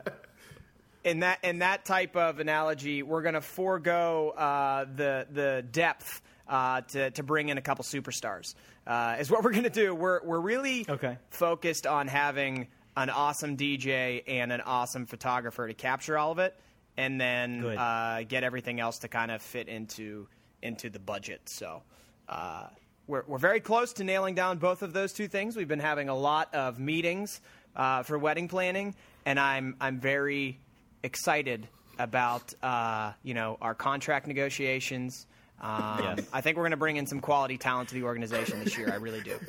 D: in that in that type of analogy we're going to forego uh, the the depth uh, to to bring in a couple superstars uh, is what we're going to do we're we're really
E: Okay.
D: focused on having an awesome DJ and an awesome photographer to capture all of it, and then uh, get everything else to kind of fit into into the budget. So. Uh, we're, we're very close to nailing down both of those two things. We've been having a lot of meetings uh, for wedding planning, and I'm I'm very excited about uh, you know our contract negotiations Um,
E: Yes.
D: I think we're going to bring in some quality talent to the organization this year. I really do.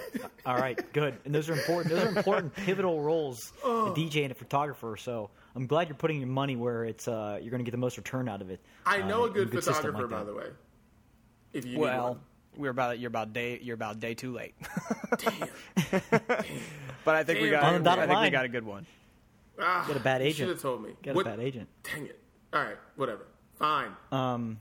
E: All right, good. And those are important. Those are important, pivotal roles,
F: Oh.
E: a DJ and a photographer. So I'm glad you're putting your money where it's uh, you're going to get the most return out of it.
F: I know
E: uh,
F: a good
E: in system
F: photographer,
E: like
F: by the way. If you
D: Well,
F: one.
D: we're about you're about day you're about day too late. Damn. but I think we
F: Damn.
D: got
F: On
E: the
D: I
E: dotted
D: think we got a good one.
F: Ah,
E: Get a bad agent.
F: Should have told me.
E: Get a bad agent.
F: Dang it. All right, whatever. Fine.
E: Um, all right,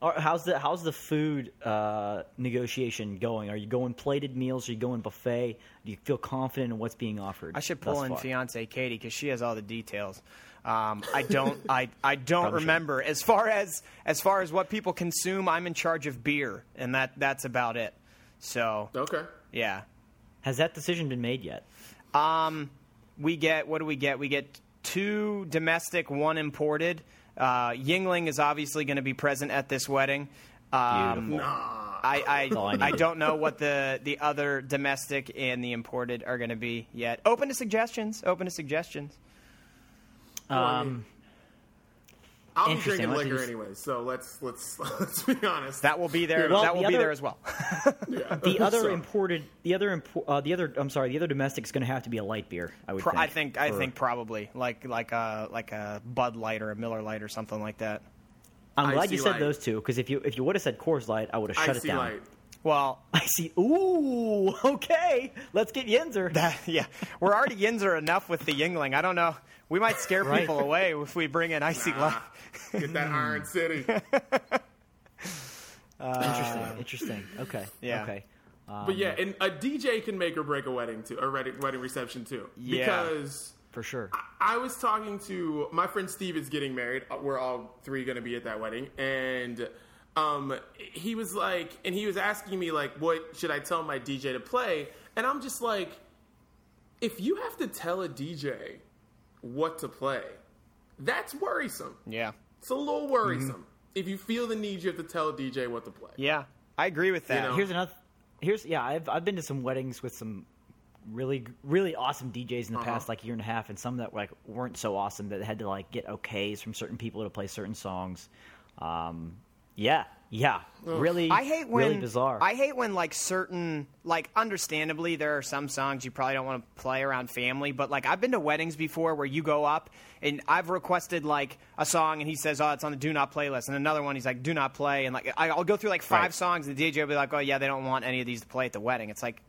E: how's the how's the food uh, negotiation going? Are you going plated meals? Are you going buffet? Do you feel confident in what's being offered?
D: I should pull in
E: far?
D: fiance Katie because she has all the details. Um, I don't. I I don't
E: Probably should.
D: remember as far as as far as what people consume. I'm in charge of beer, and that that's about it. So
F: okay.
D: yeah,
E: Has that decision been made yet?
D: Um, we get what do we get? We get two domestic, one imported. Uh, Yuengling is obviously going to be present at this wedding. Um,
E: Beautiful.
D: I
E: I
D: I, I don't know what the the other domestic and the imported are going to be yet. Open to suggestions. Open to suggestions.
E: Um,
F: I'll be drinking
E: Why don't you
F: liquor
E: just-
F: anyway, so let's let's let's be honest.
D: That will be there.
E: Well,
D: that will
E: the
D: be
E: other-
D: there as well.
F: yeah.
E: the other
F: So,
E: imported, the other impo- uh, the other. I'm sorry, the other domestic is going to have to be a light beer. I would.
D: Pro-
E: think,
D: I think I
E: for-
D: think probably like like a like a Bud Light or a Miller Lite or something like that.
E: I'm glad you said
F: Light.
E: those two because if you if you would have said Coors Light, I would have shut
F: Icy
E: it down.
F: light.
D: Well,
E: I see. Ooh, okay. Let's get Yinzer.
D: That, yeah, we're already Yinzer enough with the Yuengling. I don't know. We might scare
E: Right.
D: people away if we bring in Icy Light.
F: Ah, get that Iron City.
E: interesting. Interesting. Okay.
D: Yeah.
E: Okay.
F: But yeah, and a DJ can make or break a wedding too, a wedding wedding reception too.
D: Yeah.
F: Because
E: For sure.
F: I was talking to my friend Steve is getting married. Uh, We're all three going to be at that wedding, and um, he was like, and he was asking me like, what should I tell my DJ to play? And I'm just like, if you have to tell a DJ what to play, that's worrisome.
D: Yeah,
F: It's a little worrisome. If you feel the need, you have to tell a DJ what to play.
D: yeah, I agree with that.
F: know.
E: Here's another. Here's yeah. I've I've been to some weddings with some really really awesome DJs in the
F: Uh-huh.
E: past like year and a half, and some that like weren't so awesome that had to like get okays from certain people to play certain songs. Um, yeah, yeah, really.
D: I hate when
E: really bizarre.
D: I hate when like certain like understandably there are some songs you probably don't want to play around family, but like I've been to weddings before where you go up and I've requested like a song and he says, "Oh, it's on the do not playlist," and another one he's like, "Do not play," and like I'll go through like five
E: Right.
D: songs and the DJ will be like, "Oh yeah, they don't want any of these to play at the wedding." It's like,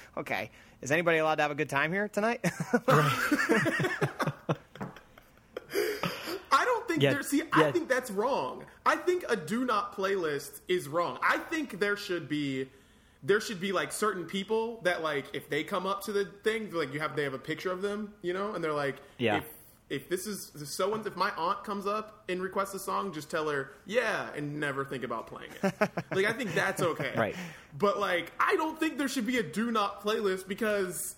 D: okay, is anybody allowed to have a good time here tonight?
F: I don't think
E: Yeah,
F: there. See,
E: yeah.
F: I think that's wrong. I think a do not playlist is wrong. I think there should be, there should be like certain people that like if they come up to the thing, like you have they have a picture of them, you know, and they're like,
E: Yeah.
F: If, if this is so if my aunt comes up and requests a song, just tell her yeah, and never think about playing it. like I think that's okay.
E: Right.
F: But like I don't think there should be a do not playlist because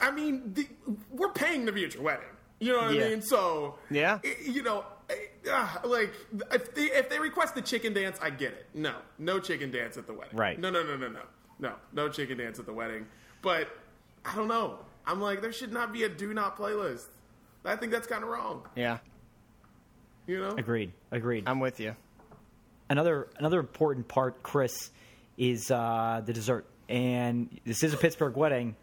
F: I mean, the, we're paying to be at your wedding. You know what
D: Yeah.
F: I mean? So
D: Yeah.
F: i- you know, uh, like if they if they request the chicken dance, I get it. No, no chicken dance at the wedding.
E: Right.
F: No, no, no, no, no, no, no chicken dance at the wedding. But I don't know. I'm like, there should not be a do not playlist. I think that's kind of wrong.
D: yeah,
F: You know?
E: agreed. Agreed.
D: I'm with you.
E: another another important part, Chris, is uh, the dessert. And this is a Pittsburgh wedding.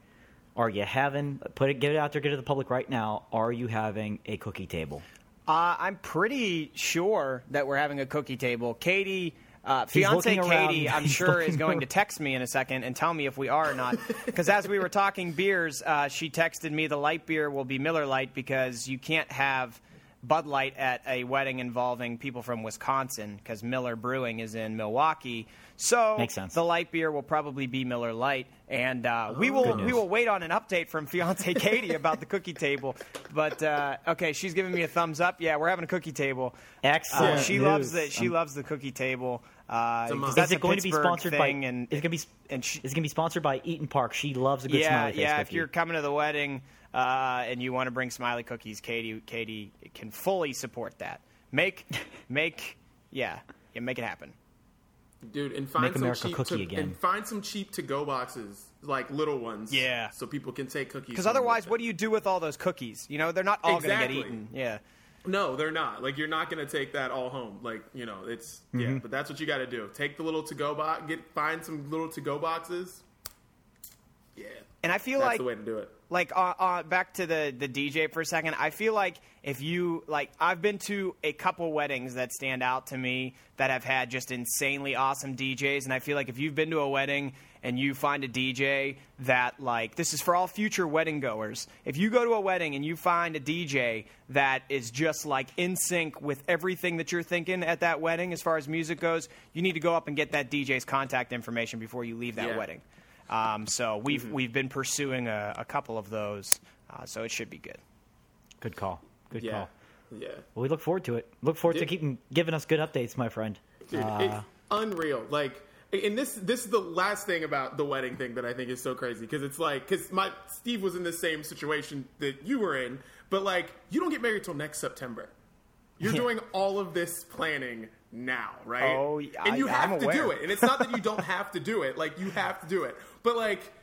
E: Are you having put it get it out there, get it to the public right now? Are you having a cookie table?
D: Uh, I'm pretty sure that we're having a cookie table. Katie, uh, fiance
E: looking around.
D: Katie, I'm
E: He's
D: sure is going to text me in a second and tell me if we are or not. Because as we were talking beers, uh, she texted me the light beer will be Miller Lite because you can't have Bud Light at a wedding involving people from Wisconsin because Miller Brewing is in Milwaukee. So
E: Makes sense.
D: the light beer will probably be Miller Lite, and uh, we will we will wait on an update from fiance Katie about the cookie table. But uh, okay, she's giving me a thumbs up. Yeah, we're having a cookie table.
E: Excellent.
D: Uh, she
E: news.
D: loves the she
E: Um,
D: loves the cookie table. Uh,
F: It's a
D: 'cause
F: must.
D: that's
E: is it
D: a
E: going to be
D: Pittsburgh
E: sponsored by?
D: thing, and
E: is it going to be?
D: and she-
E: is it going to be sponsored by Eat'n Park? She loves a good
D: yeah,
E: smiley face
D: yeah.
E: cookie.
D: If you're coming to the wedding uh, and you want to bring smiley cookies, Katie Katie can fully support that. Make make yeah yeah make it happen.
F: Dude, and find
E: Make
F: some
E: America
F: cheap to,
E: again.
F: and find some cheap to go boxes, like little ones.
D: Yeah.
F: So people can take cookies.
D: Because otherwise, what do you do with all those cookies? You know, they're not all going to
F: Exactly.
D: get eaten. Yeah.
F: No, they're not. Like you're not going to take that all home. Like you know, it's yeah. Mm-hmm. But that's what you got to do. Take the little to go box. Get find some little to go boxes. Yeah,
D: And I feel
F: that's
D: like
F: the way to do it.
D: Like uh, uh, back to the the DJ for a second. I feel like if you like, I've been to a couple weddings that stand out to me that have had just insanely awesome DJs, and I feel like if you've been to a wedding and you find a DJ that like this is for all future wedding goers. If you go to a wedding and you find a DJ that is just like in sync with everything that you're thinking at that wedding as far as music goes, you need to go up and get that DJ's contact information before you leave that
F: Yeah.
D: wedding. Um, so we've we've been pursuing a, a couple of those, uh, so it should be good.
E: Good call. Good
F: Yeah,
E: call.
F: yeah.
E: Well, we look forward to it. Look forward to keeping giving us good updates, my friend.
F: Dude,
E: Uh,
F: it's unreal. Like, and this this is the last thing about the wedding thing that I think is so crazy because it's like because my Steve was in the same situation that you were in, but like you don't get married till next September. You're
D: Yeah.
F: doing all of this planning now, right?
D: Oh,
F: and you
D: I-
F: have
D: I'm
F: to
D: aware.
F: do it. And it's not that you don't have to do it; like you have to do it. But like,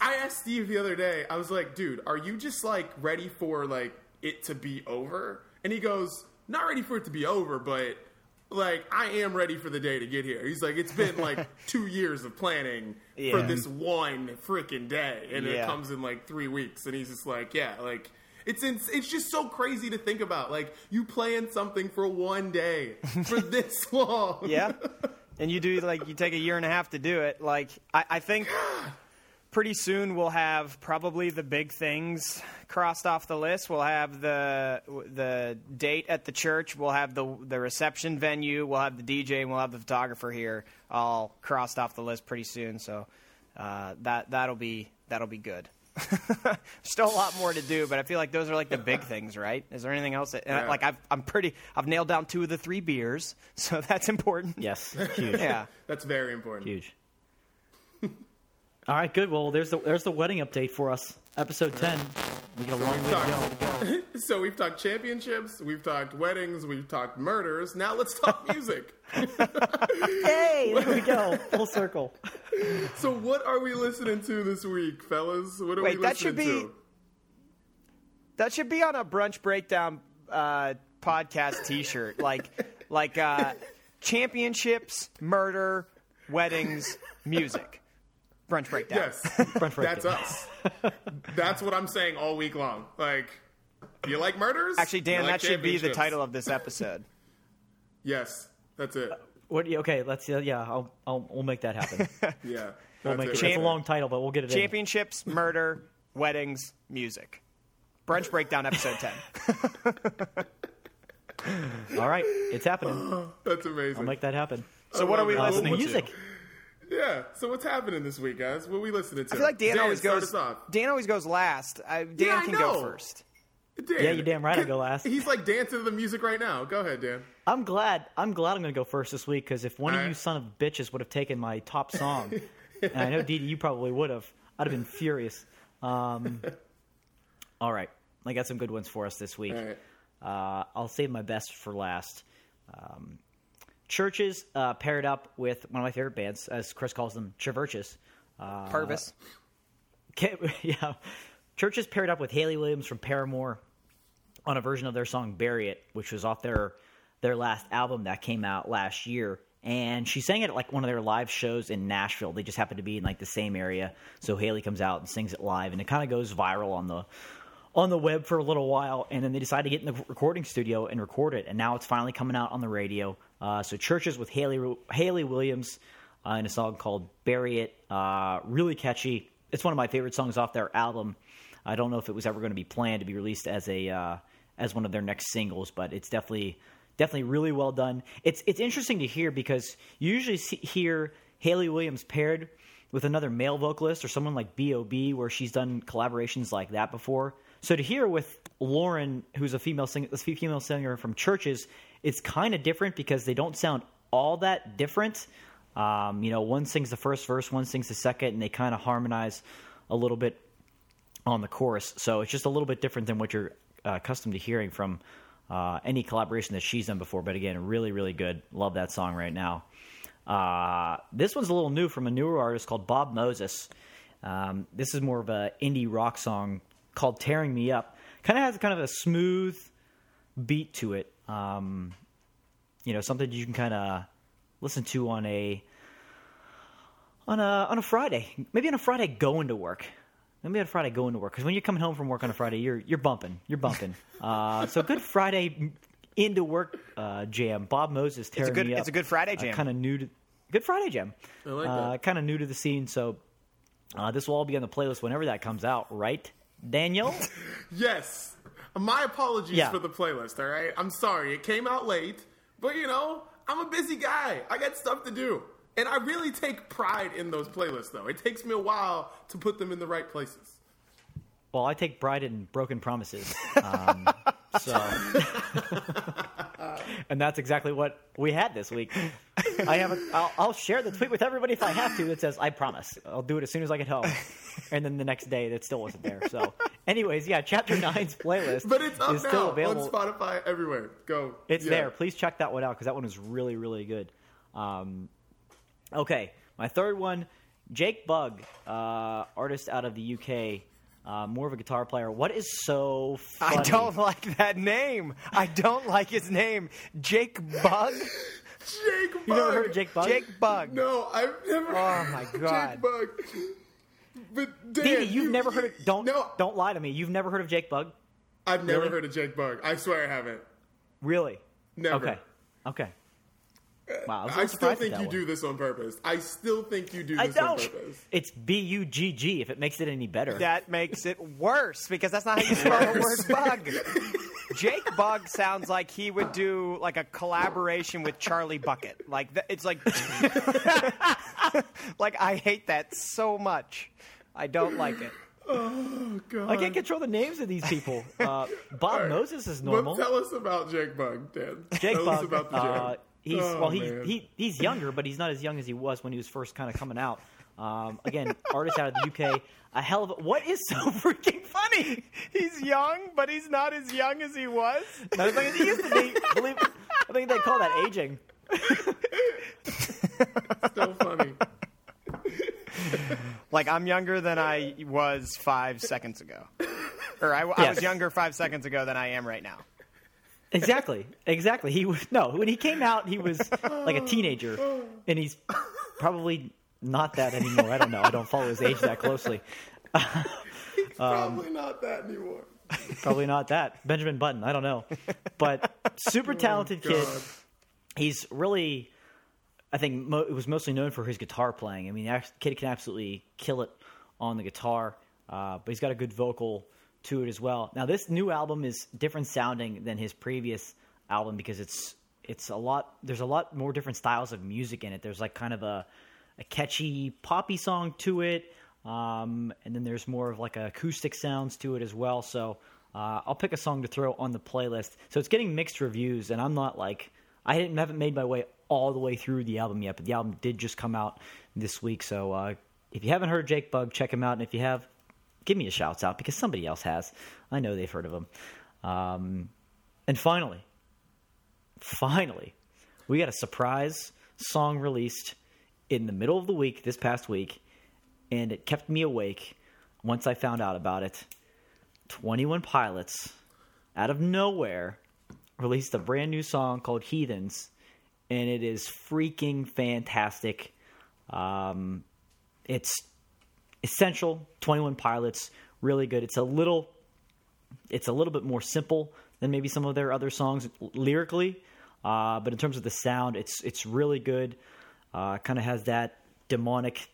F: I asked Steve the other day. I was like, "Dude, are you just like ready for like it to be over?" And he goes, "Not ready for it to be over, but." Like I am ready for the day to get here. He's like, it's been like two years of planning for this one freaking day, and it comes in like three weeks. And he's just like, yeah, like it's ins- it's just so crazy to think about. Like you plan something for one day for this long.
D: Yeah, and you do like you take a year and a half to do it. Like I, I think pretty soon we'll have probably the big things crossed off the list. We'll have the the date at the church. We'll have the the reception venue. We'll have the DJ, and we'll have the photographer here all crossed off the list pretty soon. So uh, that that'll be that'll be good. Still a lot more to do, but I feel like those are like the big things, right? Is there anything else? That, uh,
F: Yeah.
D: Like I've, I'm pretty, I've nailed down two of the three beers, so that's important.
E: yes, huge,
D: Yeah.
F: That's very important.
E: huge. All right, good. Well, there's the there's the wedding update for us. Episode ten. We got a long way to go.
F: So we've talked championships, we've talked weddings, we've talked murders. Now let's talk music.
E: Hey, there we go. Full circle.
F: so what are we listening to this week, fellas? What are
D: Wait,
F: we
D: that should be-
F: to?
D: That should be on a brunch breakdown uh, podcast T-shirt, like like uh, championships, murder, weddings, music, brunch breakdown.
F: Yes,
E: Brunch break
F: that's us. That's what I'm saying all week long. Like, you like murders?
D: Actually, Dan,
F: like
D: that should be the title of this episode.
F: Yes, that's it.
E: What? Okay, let's. Uh, yeah, I'll, I'll we'll make that happen.
F: Yeah,
E: We'll
F: that's
E: make it.
F: it.
E: It's a long title, but we'll get it in.
D: championships, murder, weddings, music. Brunch breakdown episode ten.
E: All right, it's happening.
F: That's amazing.
E: I'll make that happen.
D: So what are we
F: love it.
E: Uh,
D: listening
E: music.
D: To?
F: Yeah. So what's happening this week, guys? What are we listening to?
D: I feel like Dan, always goes. Dan always goes last. I, Dan
F: Yeah, I
D: can
F: know.
D: go first.
F: Dan,
E: Yeah, you're damn right I go last.
F: He's like dancing to the music right now. Go ahead, Dan.
E: I'm glad. I'm glad I'm going to go first this week because if one of
F: All
E: you son of bitches would have taken my top song, and I know Dee Dee, you probably would have, I'd have been furious. Um, all right, I got some good ones for us this week.
F: All right.
E: Uh, I'll save my best for last. Um, CHVRCHES uh, paired up with one of my favorite bands, as Chris calls them, Chiverches. Uh,
D: Purvis.
E: Yeah, CHVRCHES paired up with Hayley Williams from Paramore on a version of their song "Bury It," which was off their their last album that came out last year. And she sang it at like one of their live shows in Nashville. They just happened to be in like the same area, so Hayley comes out and sings it live, and it kind of goes viral on the on the web for a little while, and then they decide to get in the recording studio and record it, and now it's finally coming out on the radio. Uh, so CHVRCHES with Hayley Hayley Williams uh, in a song called "Bury It," uh, really catchy. It's one of my favorite songs off their album. I don't know if it was ever going to be planned to be released as a uh, as one of their next singles, but it's definitely definitely really well done. It's it's interesting to hear because you usually see, hear Hayley Williams paired with another male vocalist or someone like B.O.B. where she's done collaborations like that before. So to hear with Lauren, who's a female singer, female singer from CHVRCHES, it's kind of different because they don't sound all that different. Um, you know, one sings the first verse, one sings the second, and they kind of harmonize a little bit on the chorus. So it's just a little bit different than what you're uh, accustomed to hearing from uh, any collaboration that she's done before. But again, really, really good. Love that song right now. Uh, this one's a little new from a newer artist called Bob Moses. Um, this is more of a indie rock song called "Tearing Me Up." Kind of has kind of a smooth, beat to it. Um, you know, something you can kind of listen to on a on a on a Friday, maybe on a Friday going to work. Maybe on a Friday going to work because when you're coming home from work on a Friday, you're you're bumping, you're bumping. Uh, so good Friday into work uh, jam. Bob Moses tearing
D: good-
E: me up.
D: it's a good Friday jam.
E: kind of new to good Friday jam.
F: I like
E: uh,
F: that.
E: Kind of new to the scene, so uh, this will all be on the playlist whenever that comes out, right, Daniel?
F: Yes. My apologies
E: Yeah.
F: for the playlist, all right? I'm sorry. It came out late, but you know, I'm a busy guy. I got stuff to do. And I really take pride in those playlists, though. It takes me a while to put them in the right places.
E: well, I take pride in broken promises. Um, so, and that's exactly what we had this week. I have. A, I'll, I'll share the tweet with everybody if I have to that says "I promise." I'll do it as soon as I get home, and then the next day it still wasn't there. So, anyways, yeah, Chapter Nine's playlist
F: But it's up
E: is
F: now
E: still available.
F: on Spotify everywhere. Go.
E: It's
F: Yeah.
E: there. Please check that one out because that one was really, really good. Um, okay, my third one, Jake Bugg, uh, artist out of the UK, uh, more of a guitar player. What is so funny?
D: I don't like that name. I don't like his name. Jake Bugg?
F: Jake Bugg.
E: You never heard of Jake Bugg?
D: Jake Bugg.
F: No, I've never.
D: Oh, my God.
F: Jake Bugg. But Dan,
E: you've
F: you-
E: never heard of don't
F: No,
E: don't lie to me. You've never heard of Jake Bugg?
F: I've never
E: Really?
F: heard of Jake Bugg. I swear I haven't.
E: Really?
F: Never.
E: Okay. Okay. Wow. I, was a
F: I
E: little
F: still think you
E: one.
F: do this on purpose. I still think you do
E: I
F: this on
E: don't.
F: purpose.
E: It's B U G G. If it makes it any better.
D: That makes it worse because that's not how you spell the word bug. Jake Bugg sounds like he would do like a collaboration with Charlie Bucket. Like th- it's like, like I hate that so much. I don't like it.
F: Oh god.
E: I can't control the names of these people. Uh, Bob Moses is
F: Well,
E: normal.
F: tell us about Jake Bugg, Dan.
E: Jake
F: tell us
E: Bug.
F: about the
E: uh,
F: Jake.
E: He's
F: Oh,
E: well, he's he, he's younger, but he's not as young as he was when he was first kind of coming out. Um, again, artist out of the UK. A hell of a, what is so freaking funny?
D: He's young, but he's not as young as he was.
E: Not as young as he used to be. Believe, I think they call that aging.
F: so funny.
D: Like I'm younger than I was five seconds ago, or I, I
E: Yes.
D: was younger five seconds ago than I am right now.
E: Exactly, exactly. He was no when he came out, he was like a teenager, and he's probably not that anymore. I don't know. I don't follow his age that closely.
F: Probably not that anymore.
E: Probably not that. Benjamin Button. I don't know. But super talented kid. He's really, I think, mo- it was mostly known for his guitar playing. I mean, the kid can absolutely kill it on the guitar, uh, but he's got a good vocal to it as well. Now, this new album is different sounding than his previous album because it's it's a lot. There's a lot more different styles of music in it. There's like kind of a a catchy poppy song to it. Um, and then there's more of like acoustic sounds to it as well. So uh, I'll pick a song to throw on the playlist. So it's getting mixed reviews, and I'm not like I haven't made my way all the way through the album yet, but the album did just come out this week. So uh, if you haven't heard Jake Bugg, check him out, and if you have, give me a shout out because somebody else has. I know they've heard of them. Um, and finally, finally, we got a surprise song released in the middle of the week this past week, and it kept me awake once I found out about it. 21 Pilots, out of nowhere, released a brand new song called Heathens, and it is freaking fantastic. Um, it's essential. 21 Pilots, really good. It's a little it's a little bit more simple than maybe some of their other songs lyrically, uh, but in terms of the sound, it's it's really good. Uh, kind of has that demonic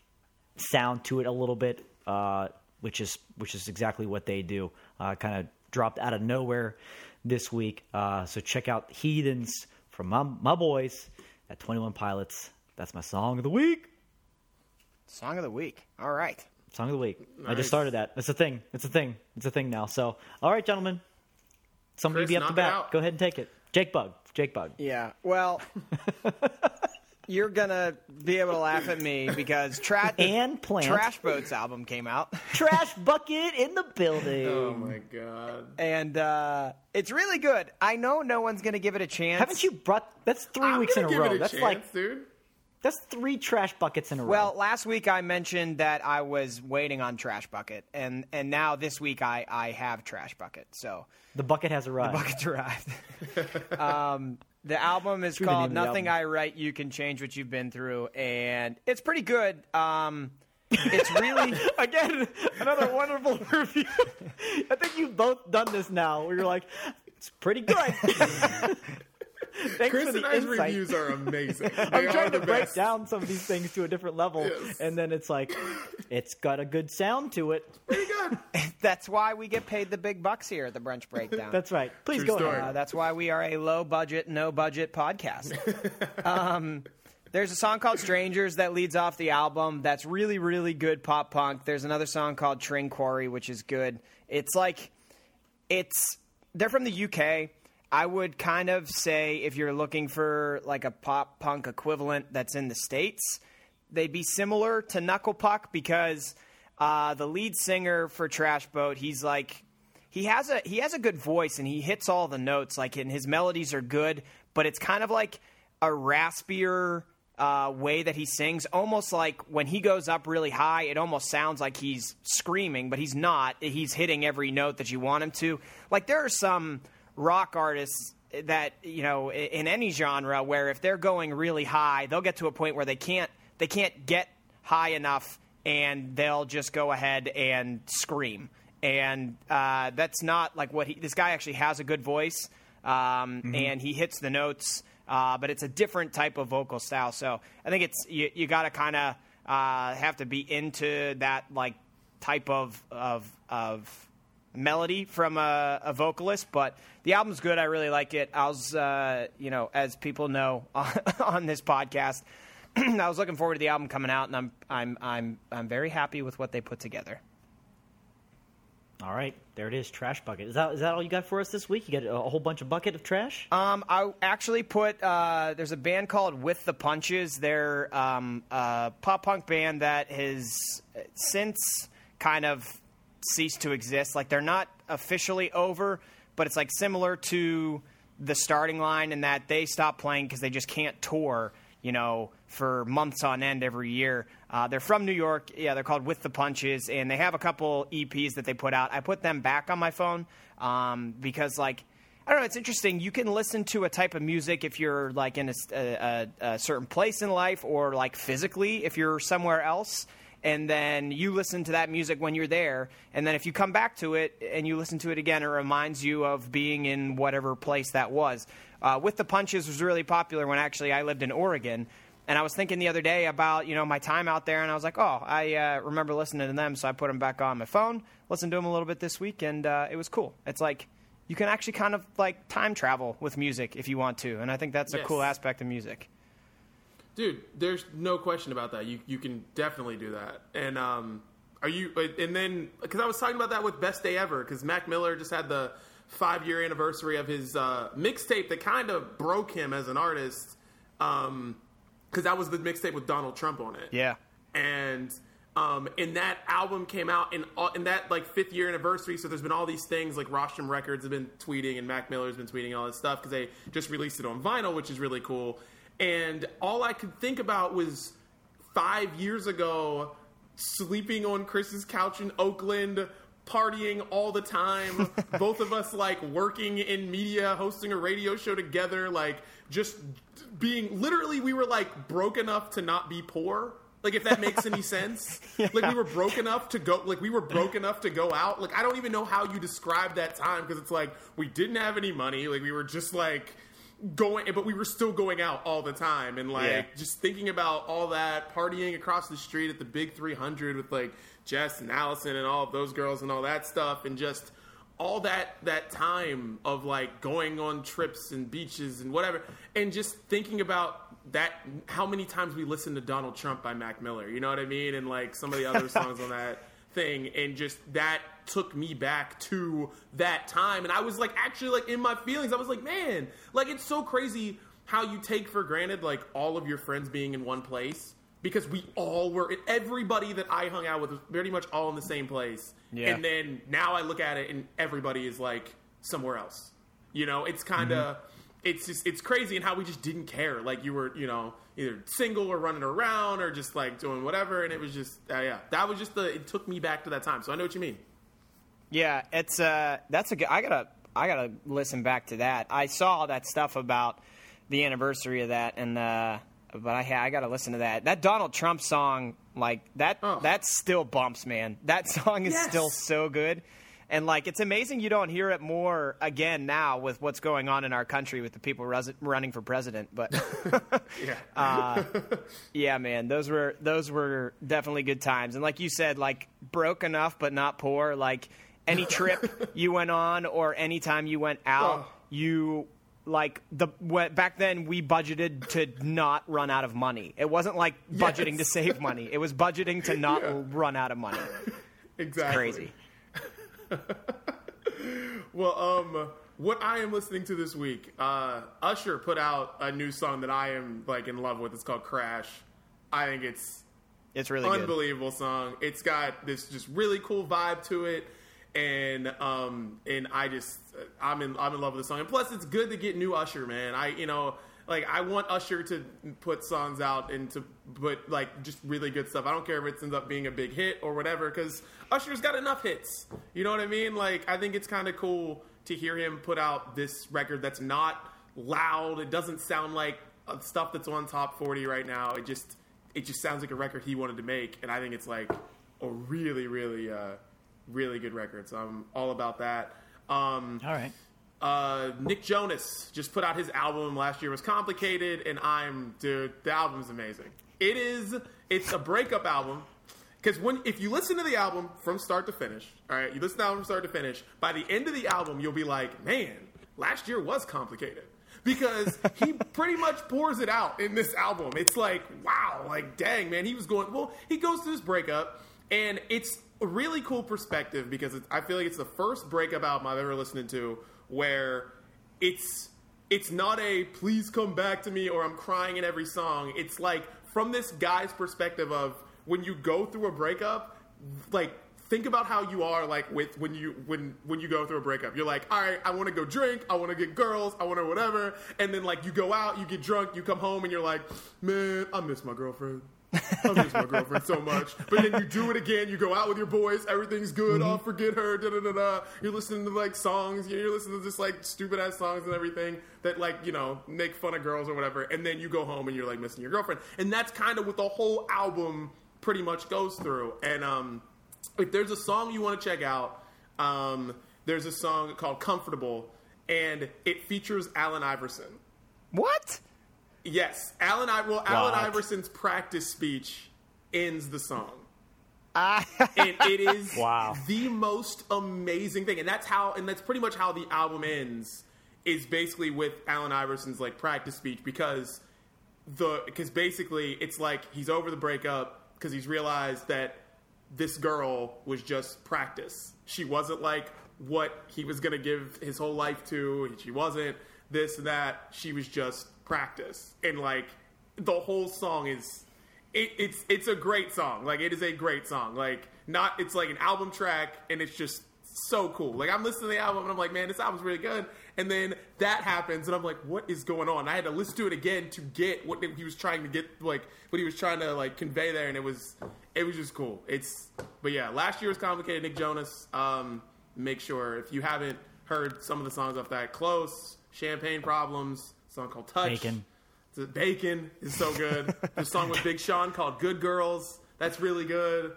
E: sound to it a little bit, uh, which is which is exactly what they do. Uh, kind of dropped out of nowhere this week, uh, so check out "Heathens" from my, my boys at Twenty One Pilots. That's my song of the week.
D: Song of the week. All right.
E: Song of the week. I just started that. It's a thing. It's a thing. It's a thing now. So, all right, gentlemen. Somebody
F: Chris,
E: be up to
F: knock
E: bat. Go ahead and take it. Jake Bugg. Jake Bugg.
D: Yeah. Well, you're gonna be able to laugh at me because tra-
E: And Plant.
D: Trash Boats album came out,
E: Trash bucket in the building.
F: Oh my god.
D: and uh, it's really good. I know no one's gonna give it a chance.
E: Haven't you brought? That's 3
F: I'm
E: weeks in a row.
F: A
E: That's
F: chance,
E: like
F: dude.
E: That's three trash buckets in a row.
D: Well, last week I mentioned that I was waiting on Trash Bucket, and and now this week I I have Trash Bucket. So
E: the bucket has arrived.
D: The bucket's arrived. um, the album is
E: True, the name
D: called "Nothing. I Write You Can Change What You've Been Through," and it's pretty good. Um, it's really
E: Again, another wonderful review. I think you've both done this now. Where you're like, it's pretty good. Thanks
F: Chris
E: for the
F: and I's
E: insight.
F: reviews are amazing. They
E: I'm trying
F: the
E: to break
F: best.
E: down some of these things to a different level,
F: Yes.
E: and then it's like, it's got a good sound to it.
F: Pretty good.
D: that's why we get paid the big bucks here at the Brunch Breakdown.
E: That's right. Please
F: True
E: go
F: story.
E: ahead.
D: Uh, that's why we are a low budget, no budget podcast. um, there's a song called Strangers that leads off the album that's really, really good pop punk. There's another song called Train Quarry, which is good. It's like, it's, they're from the UK. I would kind of say if you're looking for like a pop punk equivalent that's in the States, they'd be similar to Knuckle Puck because uh, the lead singer for Trash Boat, he's like he has a he has a good voice and he hits all the notes like and his melodies are good, but it's kind of like a raspier uh, way that he sings, almost like when he goes up really high, it almost sounds like he's screaming, but he's not. He's hitting every note that you want him to. Like there are some rock artists that you know in any genre where if they're going really high, they'll get to a point where they can't they can't get high enough and they'll just go ahead and scream. And uh, that's not like what he. This guy actually has a good voice, um, and he hits the notes, uh, but it's a different type of vocal style. So I think it's you, you got to kind of uh, have to be into that like type of of of melody from a, a vocalist, but the album's good. I really like it. I was, uh, you know, as people know on this podcast, I was looking forward to the album coming out, and I'm I'm I'm I'm very happy with what they put together.
E: All right, there it is. Trash bucket. Is that is that all you got for us this week? You got a, a whole bunch of bucket of trash.
D: Um, I actually put uh, there's a band called With the Punches. They're um, a pop punk band that has since kind of ceased to exist. Like they're not officially over, but it's like similar to the starting line in that they stop playing because they just can't tour. You know, for months on end every year. Uh, they're from New York. Yeah, they're called With the Punches, and they have a couple EPs that they put out. I put them back on my phone um, because, like, I don't know. It's interesting. You can listen to a type of music if you're like in a, a, a certain place in life, or like physically if you're somewhere else. And then you listen to that music when you're there, and then if you come back to it and you listen to it again, it reminds you of being in whatever place that was. Uh, With the Punches was really popular when actually I lived in Oregon, and I was thinking the other day about you know my time out there, and I was like, oh, I uh, remember listening to them, so I put them back on my phone, listened to them a little bit this week, and uh, it was cool. It's like you can actually kind of like time travel with music if you want to, and I think that's a cool aspect of music.
F: Dude, there's no question about that. You you can definitely do that. And um, are you? And then because I was talking about that with Best Day Ever because Mac Miller just had the five year anniversary of his uh, mixtape that kind of broke him as an artist. Um, because that was the mixtape with Donald Trump on it.
D: Yeah.
F: and um, and that album came out in all- in that like fifth year anniversary. So there's been all these things like Rostrum Records have been tweeting and Mac Miller's been tweeting all this stuff because they just released it on vinyl, which is really cool. And all I could think about was five years ago, sleeping on Chris's couch in Oakland. Partying all the time, both of us like working in media, hosting a radio show together, like just being literally, we were like broke enough to not be poor, like if that makes any sense. Like we were broke enough to go like we were broke enough to go out. Like I don't even know how you describe that time because it's like we didn't have any money. Like we were just like going but we were still going out all the time. And like
D: Yeah.
F: just thinking about all that partying across the street at the big 300 with like Jess and Allison and all of those girls and all that stuff. And just all that that time of like going on trips and beaches and whatever. And just thinking about that how many times we listened to Donald Trump by Mac Miller. You know what I mean? And like some of the other songs on that thing and just that took me back to that time and I was like actually like in my feelings I was like man like it's so crazy how you take for granted like all of your friends being in one place because we all were everybody that I hung out with was pretty much all in the same place
D: Yeah.
F: and then now I look at it and everybody is like somewhere else you know it's kind of mm-hmm. it's just it's crazy and how we just didn't care. Like you were, you know, either single or running around or just like doing whatever, and it was just uh, yeah, that was just the. It took me back to that time, so I know what you mean.
D: Yeah, it's uh, that's a good. I gotta, I gotta listen back to that. I saw all that stuff about the anniversary of that, and uh, but I, I gotta listen to that. That Donald Trump song, like that,
F: Oh.
D: that still bumps, man. That song is
F: Yes.
D: still so good, and like it's amazing you don't hear it more again now with what's going on in our country with the people res- running for president. But
F: Yeah, uh,
D: yeah, man, those were those were definitely good times. And like you said, like broke enough but not poor. Like any trip you went on or any time you went out,
F: Oh.
D: you like the back then we budgeted to not run out of money. It wasn't like budgeting to save money. It was budgeting to not
F: Yeah.
D: run out of money.
F: exactly.
D: Crazy.
F: Well, um, what I am listening to this week, uh, Usher put out a new song that I am like in love with. It's called Crash. I think it's
D: It's really good.
F: unbelievable song. It's got this just really cool vibe to it, and um, and I just I'm in I'm in love with the song. And plus, it's good to get new Usher, man. I you know like I want Usher to put songs out and to put like just really good stuff. I don't care if it ends up being a big hit or whatever, because Usher's got enough hits. You know what I mean? Like I think it's kind of cool to hear him put out this record that's not loud. It doesn't sound like uh, stuff that's on top 40 right now. It just it just sounds like a record he wanted to make, and I think it's like a really, really, uh, really good record. So I'm all about that. Um,
E: All right.
F: Uh, Nick Jonas just put out his album last year. It was complicated, and I'm dude. The album's amazing. It is. It's a breakup album because when if you listen to the album from start to finish, all right, you listen to the album from start to finish. By the end of the album, you'll be like, man, last year was complicated because he pretty much pours it out in this album. It's like, wow, like dang, man, he was going. Well, he goes through this breakup, and it's a really cool perspective because it's, I feel like it's the first breakup album I've ever listened to where it's it's not a please come back to me or I'm crying in every song. It's like from this guy's perspective of when you go through a breakup, like think about how you are like with when you when when you go through a breakup. You're like, all right, I want to go drink, I want to get girls, I want to whatever, and then like you go out, you get drunk, you come home, and you're like, man, I miss my girlfriend. I miss my girlfriend so much. But then you do it again. You go out with your boys. Everything's good. I'll forget her. Da da da da. You're listening to like songs. You're listening to just like stupid ass songs and everything that like you know make fun of girls or whatever. And then you go home and you're like missing your girlfriend. And that's kind of what the whole album pretty much goes through. And um, if there's a song you want to check out, um, there's a song called "Comfortable," and it features Allen Iverson.
D: What?
F: Yes, Allen. I well, Allen Iverson's practice speech ends the song,
D: Ah,
F: and it is
E: Wow.
F: the most amazing thing. And that's how, and that's pretty much how the album ends. Is basically with Allen Iverson's like practice speech because the because basically it's like he's over the breakup because he's realized that this girl was just practice. She wasn't like what he was gonna give his whole life to. She wasn't this and that. She was just practice, and like the whole song is. It, it's it's a great song. Like it is a great song. Like not it's like an album track, and it's just so cool. Like I'm listening to the album, and I'm like, man, this album's really good. And then that happens, and I'm like, what is going on? I had to listen to it again to get what he was trying to get, like what he was trying to like convey there, and it was it was just cool. It's but yeah, last year was complicated. Nick Jonas. Um, make sure if you haven't heard some of the songs off that, close, Champagne Problems, song called Touch.
E: Bacon.
F: The Bacon is so good. the song with Big Sean called Good Girls. That's really good.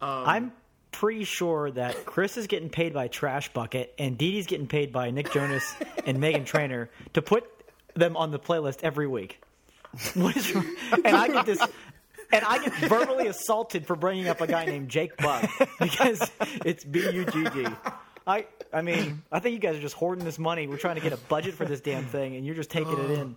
F: Um,
E: I'm pretty sure that Chris is getting paid by Trash Bucket and Dee Dee's getting paid by Nick Jonas and Meghan Trainor to put them on the playlist every week. What is? And I get this. And I get verbally assaulted for bringing up a guy named Jake Bugg because it's B U G G. I I mean I think you guys are just hoarding this money. We're trying to get a budget for this damn thing, and you're just taking it in.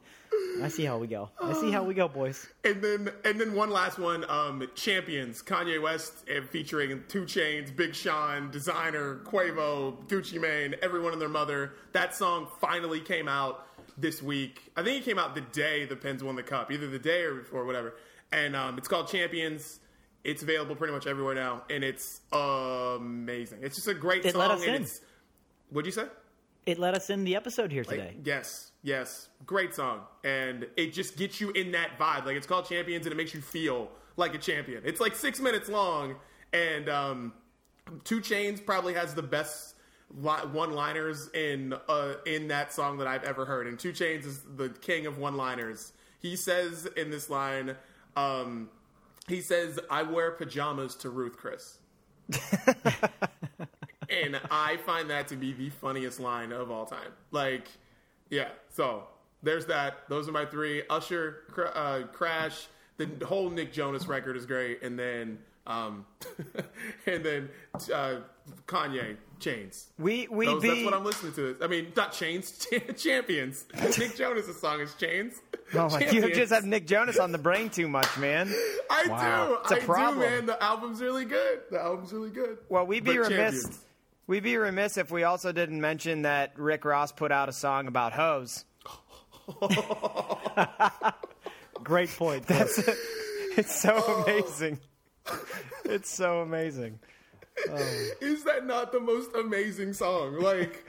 E: I see how we go. I see how we go, boys.
F: And then and then one last one, um, Champions, Kanye West uh, featuring 2 Chainz, Big Sean, Desiigner, Quavo, Gucci Mane, everyone and their mother. That song finally came out this week. I think it came out the day the Pens won the cup, either the day or before, whatever. And um, it's called Champions. It's available pretty much everywhere now, and it's amazing. It's just a great
E: It
F: song.
E: let us
F: and
E: in.
F: it's what'd you say?
E: it let us in the episode here
F: Like,
E: today.
F: yes, yes, great song, and it just gets you in that vibe. Like it's called Champions, and it makes you feel like a champion. It's like six minutes long, and um, 2 Chainz probably has the best li- one-liners in uh, in that song that I've ever heard. And 2 Chainz is the king of one-liners. He says in this line, um, he says, "I wear pajamas to Ruth Chris." and I find that to be the funniest line of all time. Like, yeah. So there's that. Those are my three. Usher, Cr- uh, Crash. The whole Nick Jonas record is great, and then um, and then uh, Kanye Chains.
D: We we
F: Those,
D: be
F: that's what I'm listening to. I mean, not Chains, Champions. Nick Jonas' song is Chains.
D: Oh my, you just have Nick Jonas on the brain too much, man.
F: I
D: Wow.
F: do.
D: It's a
F: I
D: problem.
F: do, man. The album's really good. The album's really good.
D: Well, we'd be
F: But
D: remiss.
F: Champions.
D: We'd be remiss if we also didn't mention that Rick Ross put out a song about hoes.
E: Great point.
D: That's It's so amazing. It's so amazing.
F: Is that not the most amazing song? Like,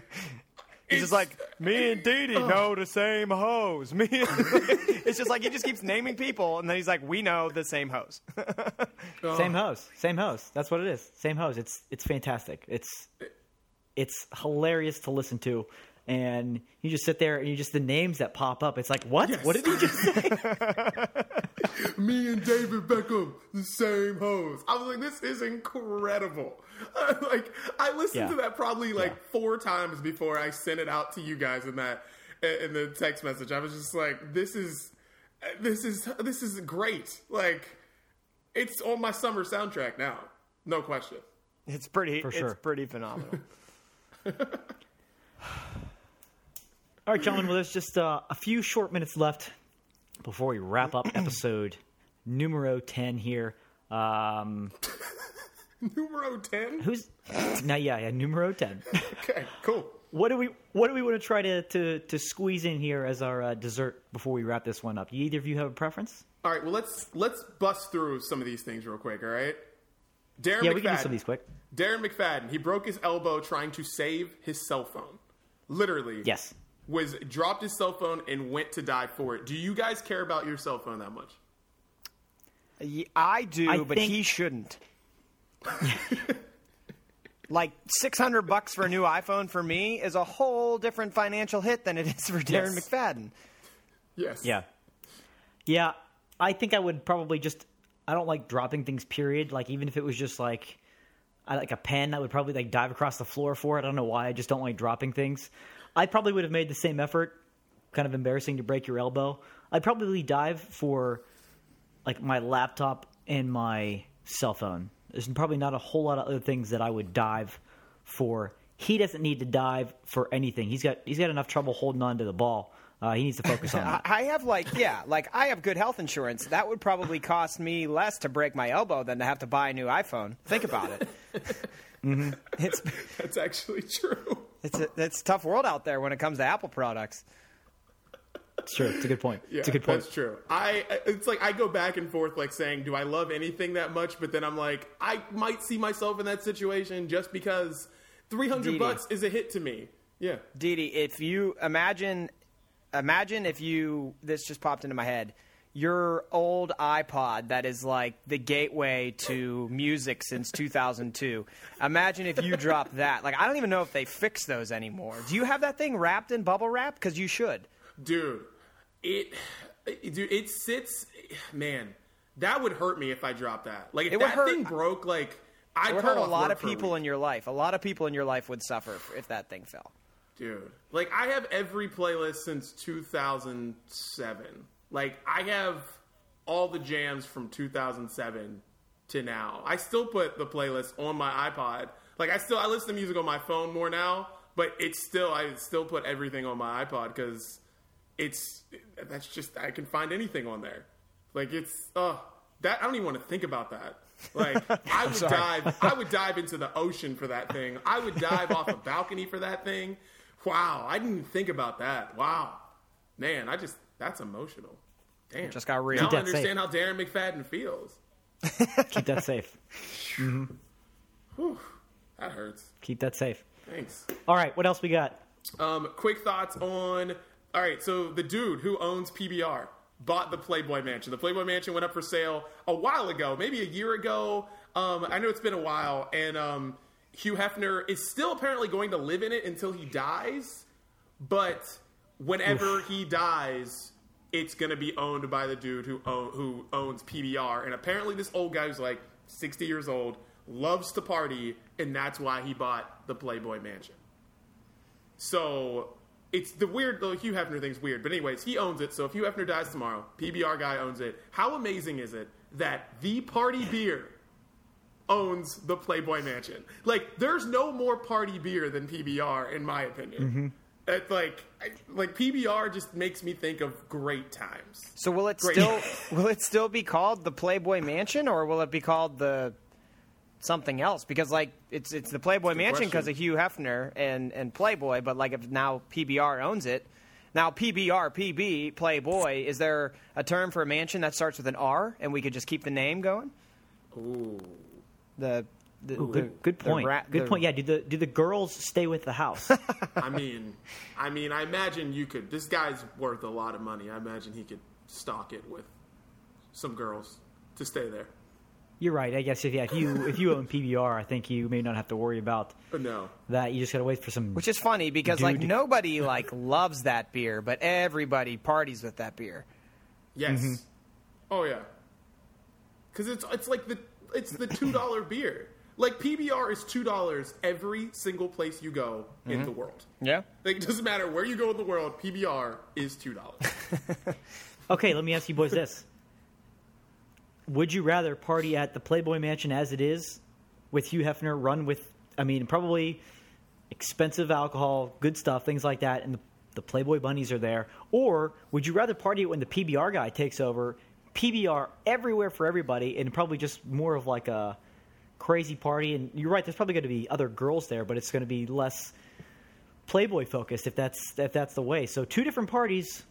D: He's just like me and Dee Dee oh. know the same hoes. Me, and, it's just like he just keeps naming people, and then he's like, "We know the same hoes."
E: Same uh-huh. host. Same host. That's what it is. Same host. It's it's fantastic. It's it's hilarious to listen to. And you just sit there and you just the names that pop up. It's like, what?
F: Yes.
E: What did he just say?
F: me and David Beckham, the same hose. I was like, this is incredible. like, I listened
E: Yeah.
F: to that probably like
E: Yeah.
F: four times before I sent it out to you guys in that in the text message. I was just like, this is this is this is great. Like, it's on my summer soundtrack now, no question.
D: It's pretty.
E: For sure.
D: It's pretty phenomenal.
E: All right, gentlemen. Well, there's just uh, a few short minutes left before we wrap up episode numero ten here. Um,
F: Numero ten.
E: who's now? Yeah, yeah, numero ten.
F: Okay, cool.
E: what do we What do we want to try to to, to squeeze in here as our uh, dessert before we wrap this one up? Either of you have a preference?
F: All right, well let's let's bust through some of these things real quick. All right, Darren
E: Yeah,
F: McFadden.
E: we can do some of these quick.
F: Darren McFadden. He broke his elbow trying to save his cell phone. Literally,
E: Yes.
F: Was dropped his cell phone and went to die for it. Do you guys care about your cell phone that much?
D: I do,
E: I
D: but
E: think-
D: he shouldn't. like six hundred bucks for a new iPhone for me is a whole different financial hit than it is for Darren
F: Yes.
D: McFadden.
F: Yes.
E: Yeah. Yeah, I think I would probably just. I don't like dropping things. Period. Like even if it was just like, I like a pen, I would probably like dive across the floor for it. I don't know why. I just don't like dropping things. I probably would have made the same effort. Kind of embarrassing to break your elbow. I'd probably dive for like my laptop and my cell phone. There's probably not a whole lot of other things that I would dive for. He doesn't need to dive for anything. He's got he's got enough trouble holding on to the ball. Uh, he needs to focus on
D: I
E: that.
D: I have like yeah, like I have good health insurance. That would probably cost me less to break my elbow than to have to buy a new iPhone. Think about it. It's
F: That's actually true.
D: It's a, it's a tough world out there when it comes to Apple products.
E: It's true. It's a good point.
F: Yeah,
E: it's a good point.
F: That's true. I it's like I go back and forth like saying, do I love anything that much? But then I'm like, I might see myself in that situation just because 300
D: Dee Dee.
F: bucks is a hit to me. Yeah.
D: Dee Dee, if you imagine, imagine if you this just popped into my head. Your old iPod that is like the gateway to music since 2002. Imagine if you drop that. Like I don't even know if they fix those anymore. Do you have that thing wrapped in bubble wrap? Because you should.
F: Dude, it, it- dude, it sits. Man, that would hurt me if I dropped that. Like if
D: It
F: that
D: hurt-
F: thing broke, like I
D: would hurt a lot of people in your life. A lot of people in your life would suffer if that thing fell.
F: Dude, like I have every playlist since 2007. Like I have all the jams from 2007 to now. I still put the playlist on my iPod. Like I still I listen to music on my phone more now, but it's still I still put everything on my iPod because it's that's just I can find anything on there. Like it's uh that I don't even want to think about that. Like I would dive I would dive into the ocean for that thing. I would dive off a balcony for that thing. Wow, I didn't even think about that. Wow. Man, I just that's emotional. Damn.
D: just got real.
F: Now
E: Keep
F: I
E: that safe.
F: understand how Darren McFadden feels.
E: Keep that safe.
F: Whew, that hurts.
E: Keep that safe.
F: Thanks.
E: All right. What else we got?
F: Um, quick thoughts on. All right, so the dude who owns PBR bought the Playboy Mansion. The Playboy Mansion went up for sale a while ago, maybe a year ago. Um, I know it's been a while, and um, Hugh Hefner is still apparently going to live in it until he dies. But whenever he dies, it's going to be owned by the dude who own, who owns PBR. And apparently, this old guy who's like 60 years old loves to party, and that's why he bought the Playboy Mansion. So it's the weird. The Hugh Hefner thing's weird, but anyways, he owns it. So if Hugh Hefner dies tomorrow, PBR guy owns it. How amazing is it that the party beer owns the Playboy Mansion? Like, there's no more party beer than PBR, in my opinion. Mm-hmm. It's like, I- like PBR just makes me think of great times.
D: So will it
F: Great.
D: still will it still be called the Playboy Mansion or will it be called the something else? Because like it's it's the Playboy Mansion because of Hugh Hefner and and Playboy, but like if now PBR owns it. Now PBR PB Playboy is there a term for a mansion that starts with an R and we could just keep the name going?
F: Ooh.
D: The, the,
E: Ooh,
D: the-
E: good good
D: the
E: point.
D: ra-
E: good
D: the-
E: point. Yeah. Do the do the girls stay with the house?
F: I mean, I mean, I imagine you could. This guy's worth a lot of money. I imagine he could stock it with some girls to stay there.
E: You're right. I guess if yeah, if you if you own PBR, I think you may not have to worry about
F: no,
E: that. You just gotta wait for some.
D: Which is funny because like
E: Dude.
D: nobody like loves that beer, but everybody parties with that beer.
F: yes,
E: Mm-hmm.
F: oh yeah, because it's it's like the it's the two dollar beer. Like PBR is two dollars every single place you go
E: Mm-hmm.
F: in the world.
D: Yeah.
F: Like it doesn't matter where you go in the world, PBR is two dollars.
E: Okay, let me ask you boys this: Would you rather party at the Playboy Mansion as it is, with Hugh Hefner, run with, I mean, probably expensive alcohol, good stuff, things like that, and the, the Playboy bunnies are there, or would you rather party when the PBR guy takes over, PBR everywhere for everybody, and probably just more of like a crazy party? And you're right, there's probably going to be other girls there, but it's going to be less Playboy focused if that's if that's the way. So two different parties,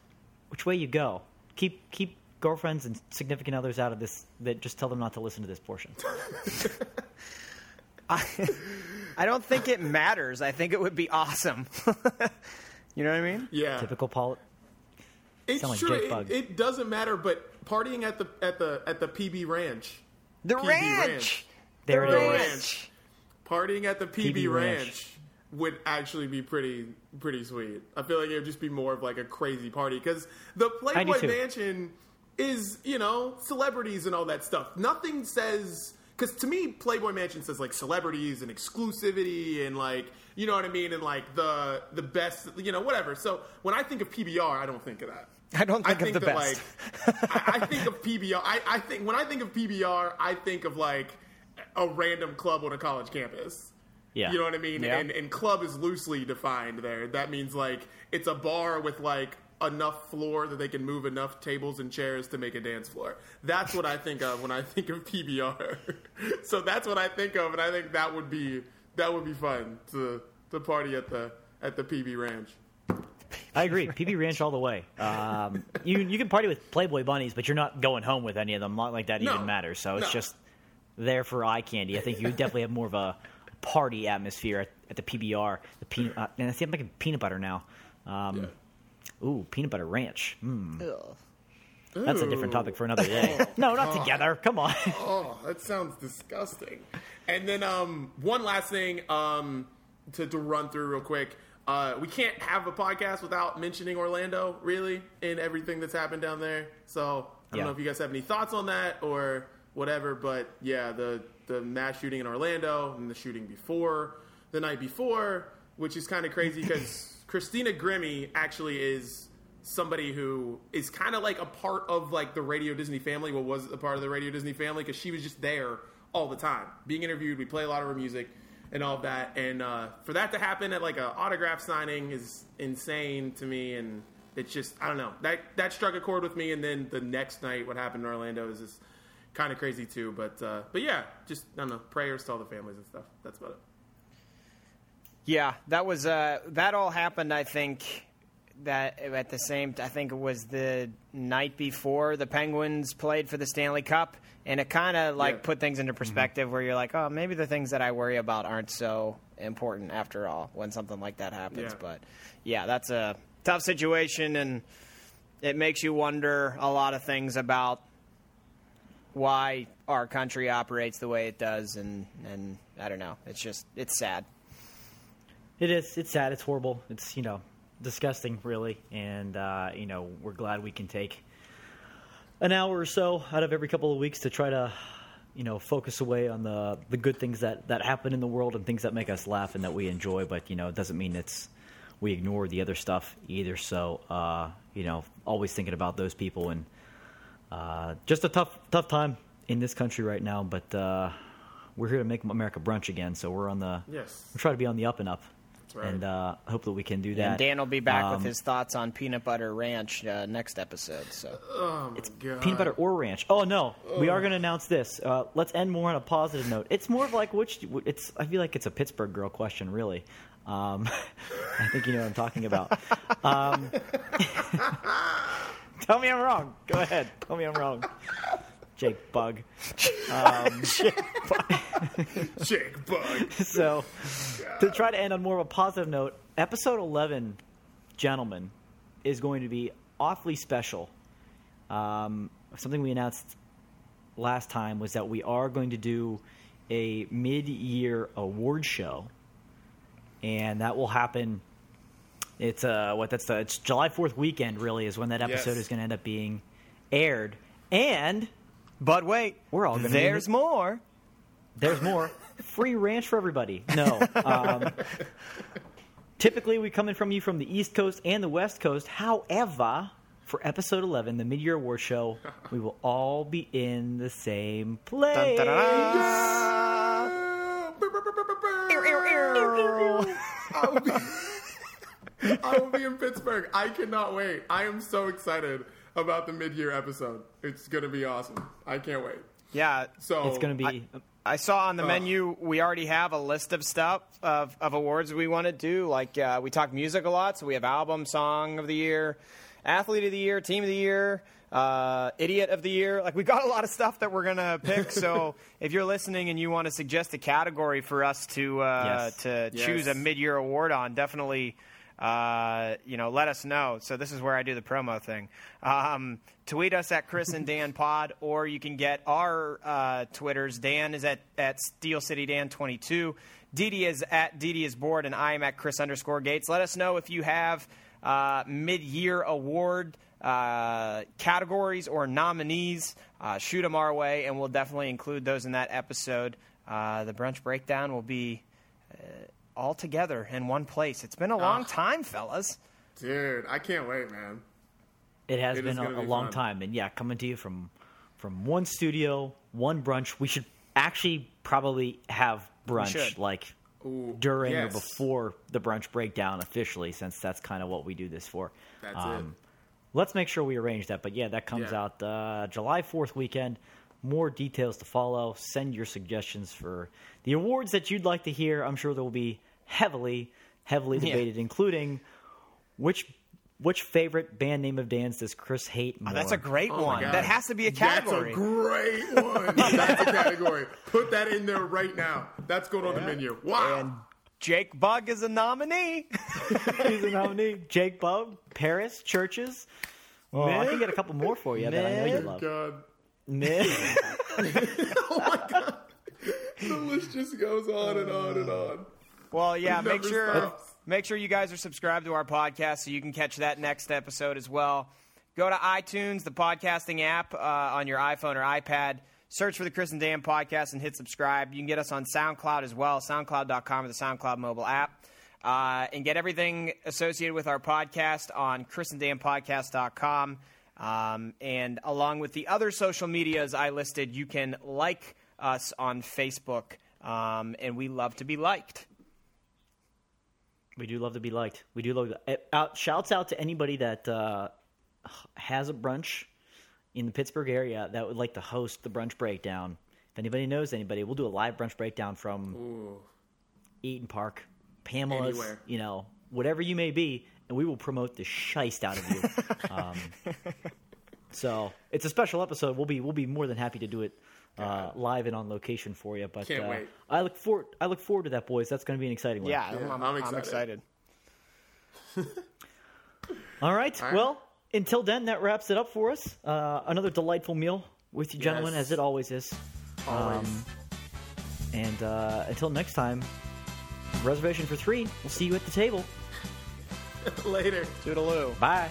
E: which way you go? Keep keep girlfriends and significant others out of this. That just tell them not to listen to this portion.
D: I don't think it matters. I think it would be awesome. you know what I mean?
F: Yeah,
E: Typical Paul.
F: it's
E: like
F: true. It, it doesn't matter, but partying at the at the at the PB Ranch,
D: The
F: PB
D: ranch.
F: Ranch.
E: There
D: the
E: it is.
D: ranch.
F: partying at the PB,
E: PB
F: Ranch.
E: Ranch.
F: would actually be pretty pretty sweet. I feel like it would just be more of like a crazy party because the Playboy. Mansion is you know celebrities and all that stuff. Nothing says because to me Playboy Mansion says like celebrities and exclusivity and like you know what I mean and like the the best you know whatever. So when I think of PBR, I don't think of that.
D: I don't think,
F: I think
D: of the
F: that,
D: best.
F: like I, I think of PBR. I, I think when I think of PBR, I think of like a random club on a college campus.
E: Yeah.
F: You know what I mean?
D: Yeah.
F: And and club is loosely defined there. That means like it's a bar with like enough floor that they can move enough tables and chairs to make a dance floor. That's what I think of when I think of PBR. so that's what I think of and I think that would be that would be fun to to party at the at the PB Ranch.
E: I agree. PB Ranch all the way. Um, you you can party with Playboy bunnies, but you're not going home with any of them. Not like that
F: No.
E: even matters. So it's
F: No.
E: just there for eye candy. I think you would definitely have more of a party atmosphere at, at the PBR. The peanut uh, and I see I'm making peanut butter now. Um, Ooh, peanut butter ranch. Mm, that's a different topic for another day. no, not together. Come on.
F: Oh, that sounds disgusting. And then um, one last thing um, to, to run through real quick. Uh, we can't have a podcast without mentioning Orlando, really, and everything that's happened down there. So I don't
E: Yeah.
F: know if you guys have any thoughts on that or whatever, but yeah, the the mass shooting in Orlando and the shooting before the night before, which is kind of crazy because Christina Grimmie actually is somebody who is kind of like a part of like the Radio Disney family. What was a part of the Radio Disney family because she was just there all the time, being interviewed. We play a lot of her music and all that, and uh, for that to happen at like an autograph signing is insane to me. And it's just I don't know that that struck a chord with me. And then the next night, what happened in Orlando is just kind of crazy too. But uh, but yeah, just I don't know prayers to all the families and stuff. That's about it.
D: Yeah, that was uh, that all happened. I think that at the same, I think it was the night before the Penguins played for the Stanley Cup, and it kind of like
F: Yeah.
D: put things into perspective where you're like, oh, maybe the things that I worry about aren't so important after all when something like that happens.
F: Yeah.
D: But yeah, that's a tough situation, and it makes you wonder a lot of things about why our country operates the way it does, and and I don't know. It's just it's sad.
E: It is. It's sad. It's horrible. It's you know disgusting, really. And uh, you know we're glad we can take an hour or so out of every couple of weeks to try to you know focus away on the the good things that that happen in the world and things that make us laugh and that we enjoy. But you know it doesn't mean it's we ignore the other stuff either. So uh, you know always thinking about those people and uh, just a tough tough time in this country right now. But uh, we're here to make America brunch again. So we're on the
F: Yes.
E: we're trying to be on the up and up.
F: right.
E: And uh, hope that we can do that.
D: And Dan will be back
E: Um,
D: with his thoughts on peanut butter ranch uh, next episode. So
F: Oh my god.
E: peanut butter or ranch. Oh no, we are going to announce this. Uh, let's end more on a positive note. It's more of like which. It's. I feel like it's a Pittsburgh girl question, really. Um, I think you know what I'm talking about. Um, tell me I'm wrong. Go ahead. Tell me I'm wrong. Jake Bugg.
F: Jake Bugg. Jake Bugg.
E: so to try to end on more of a positive note, episode 11, gentlemen, is going to be awfully special. Um, something we announced last time was that we are going to do a mid-year award show, and that will happen. It's uh, what that's the it's July Fourth weekend. Really, is when that episode
F: Yes.
E: is going to end up being aired, and
D: But wait,
E: We're all gonna be
D: There's
E: the-
D: more.
E: there's more. Free ranch for everybody. No. Um, typically, we come in from you from the East Coast and the West Coast. However, for episode 11, the mid year award show, we will all be in the same place.
D: Dun.
F: I will, be, I will be in Pittsburgh. I cannot wait. I am so excited about the mid-year episode. It's gonna be awesome. I can't wait.
D: Yeah.
F: So
E: It's going to be.
D: I saw on the
F: Ugh.
D: menu we already have a list of stuff of, of awards we want to do. Like uh, we talk music a lot, so we have album, song of the year, athlete of the year, team of the year, uh, idiot of the year. Like we got a lot of stuff that we're gonna pick. so if you're listening and you want to suggest a category for us to uh,
E: Yes.
D: to
F: Yes.
D: choose a mid-year award on, definitely. Uh, you know, let us know. So this is where I do the promo thing. Um, tweet us at Chris and Dan Pod, or you can get our uh, Twitters. Dan is at at Steel City Dan twenty two. Didi is at Didi is bored, and I am at Chris underscore Gates. Let us know if you have uh, mid year award uh, categories or nominees. Uh, shoot them our way, and we'll definitely include those in that episode. Uh, the brunch breakdown will be all together in one place. It's been a long time, fellas.
F: dude, I can't wait, man.
E: It has
F: It is
E: been a,
F: gonna
E: a long
F: fun.
E: time, and yeah, coming to you from from one studio, one brunch. We should actually probably have brunch like
F: Ooh,
E: during
F: yes.
E: or before the brunch breakdown officially, since that's kind of what we do this for.
F: That's
E: Um, Let's make sure we arrange that. But yeah, that comes
F: Yeah.
E: out uh, July 4th weekend. More details to follow. Send your suggestions for the awards that you'd like to hear. I'm sure there will be heavily, heavily
D: Yeah.
E: debated, including which which favorite band name of Dan's does Chris hate more?
D: Oh, that's a great
F: Oh my
D: one.
F: God.
D: That has to be a category.
F: That's a great one. That's a category. Put that in there right now. That's going on the menu. Wow.
D: and Jake Bugg is a nominee.
E: He's a nominee. Jake Bugg, Paris, CHVRCHES. Oh, I can get a couple more for you that I know you
D: Man.
E: love.
F: God.
E: Man.
F: Oh the list just goes on and on and on.
D: Well, yeah, make sure make sure you guys are subscribed to our podcast so you can catch that next episode as well. Go to iTunes, the podcasting app uh, on your iPhone or iPad. Search for the Chris and Dan podcast and hit subscribe. You can get us on SoundCloud as well, SoundCloud.com or the SoundCloud mobile app. Uh, and get everything associated with our podcast on chrisanddanpodcast.com. Um, and along with the other social medias I listed, you can like us on Facebook. Um, and we love to be liked.
E: We do love to be liked. We do love. To, out, shouts out to anybody that uh, has a brunch in the Pittsburgh area that would like to host the brunch breakdown. If anybody knows anybody, we'll do a live brunch breakdown from Eat'n Park, Pamela's,
F: Anywhere.
E: you know, whatever you may be. and we will promote the shiest out of you. um, so it's a special episode. We'll be we'll be more than happy to do it uh, live and on location for you. But
F: Can't
E: uh,
F: wait.
E: I look forward I look forward to that, boys. That's going to be an exciting one.
D: Yeah,
F: Yeah,
D: I'm,
F: I'm
D: I'm
F: excited.
D: excited.
E: All right.
F: right.
E: Well, until then, that wraps it up for us. Uh, another delightful meal with you, gentlemen,
F: Yes.
E: as it always is.
F: Always.
E: Um, and uh, until next time, reservation for three. We'll see you at the table.
F: Later.
D: Toodaloo.
E: Bye.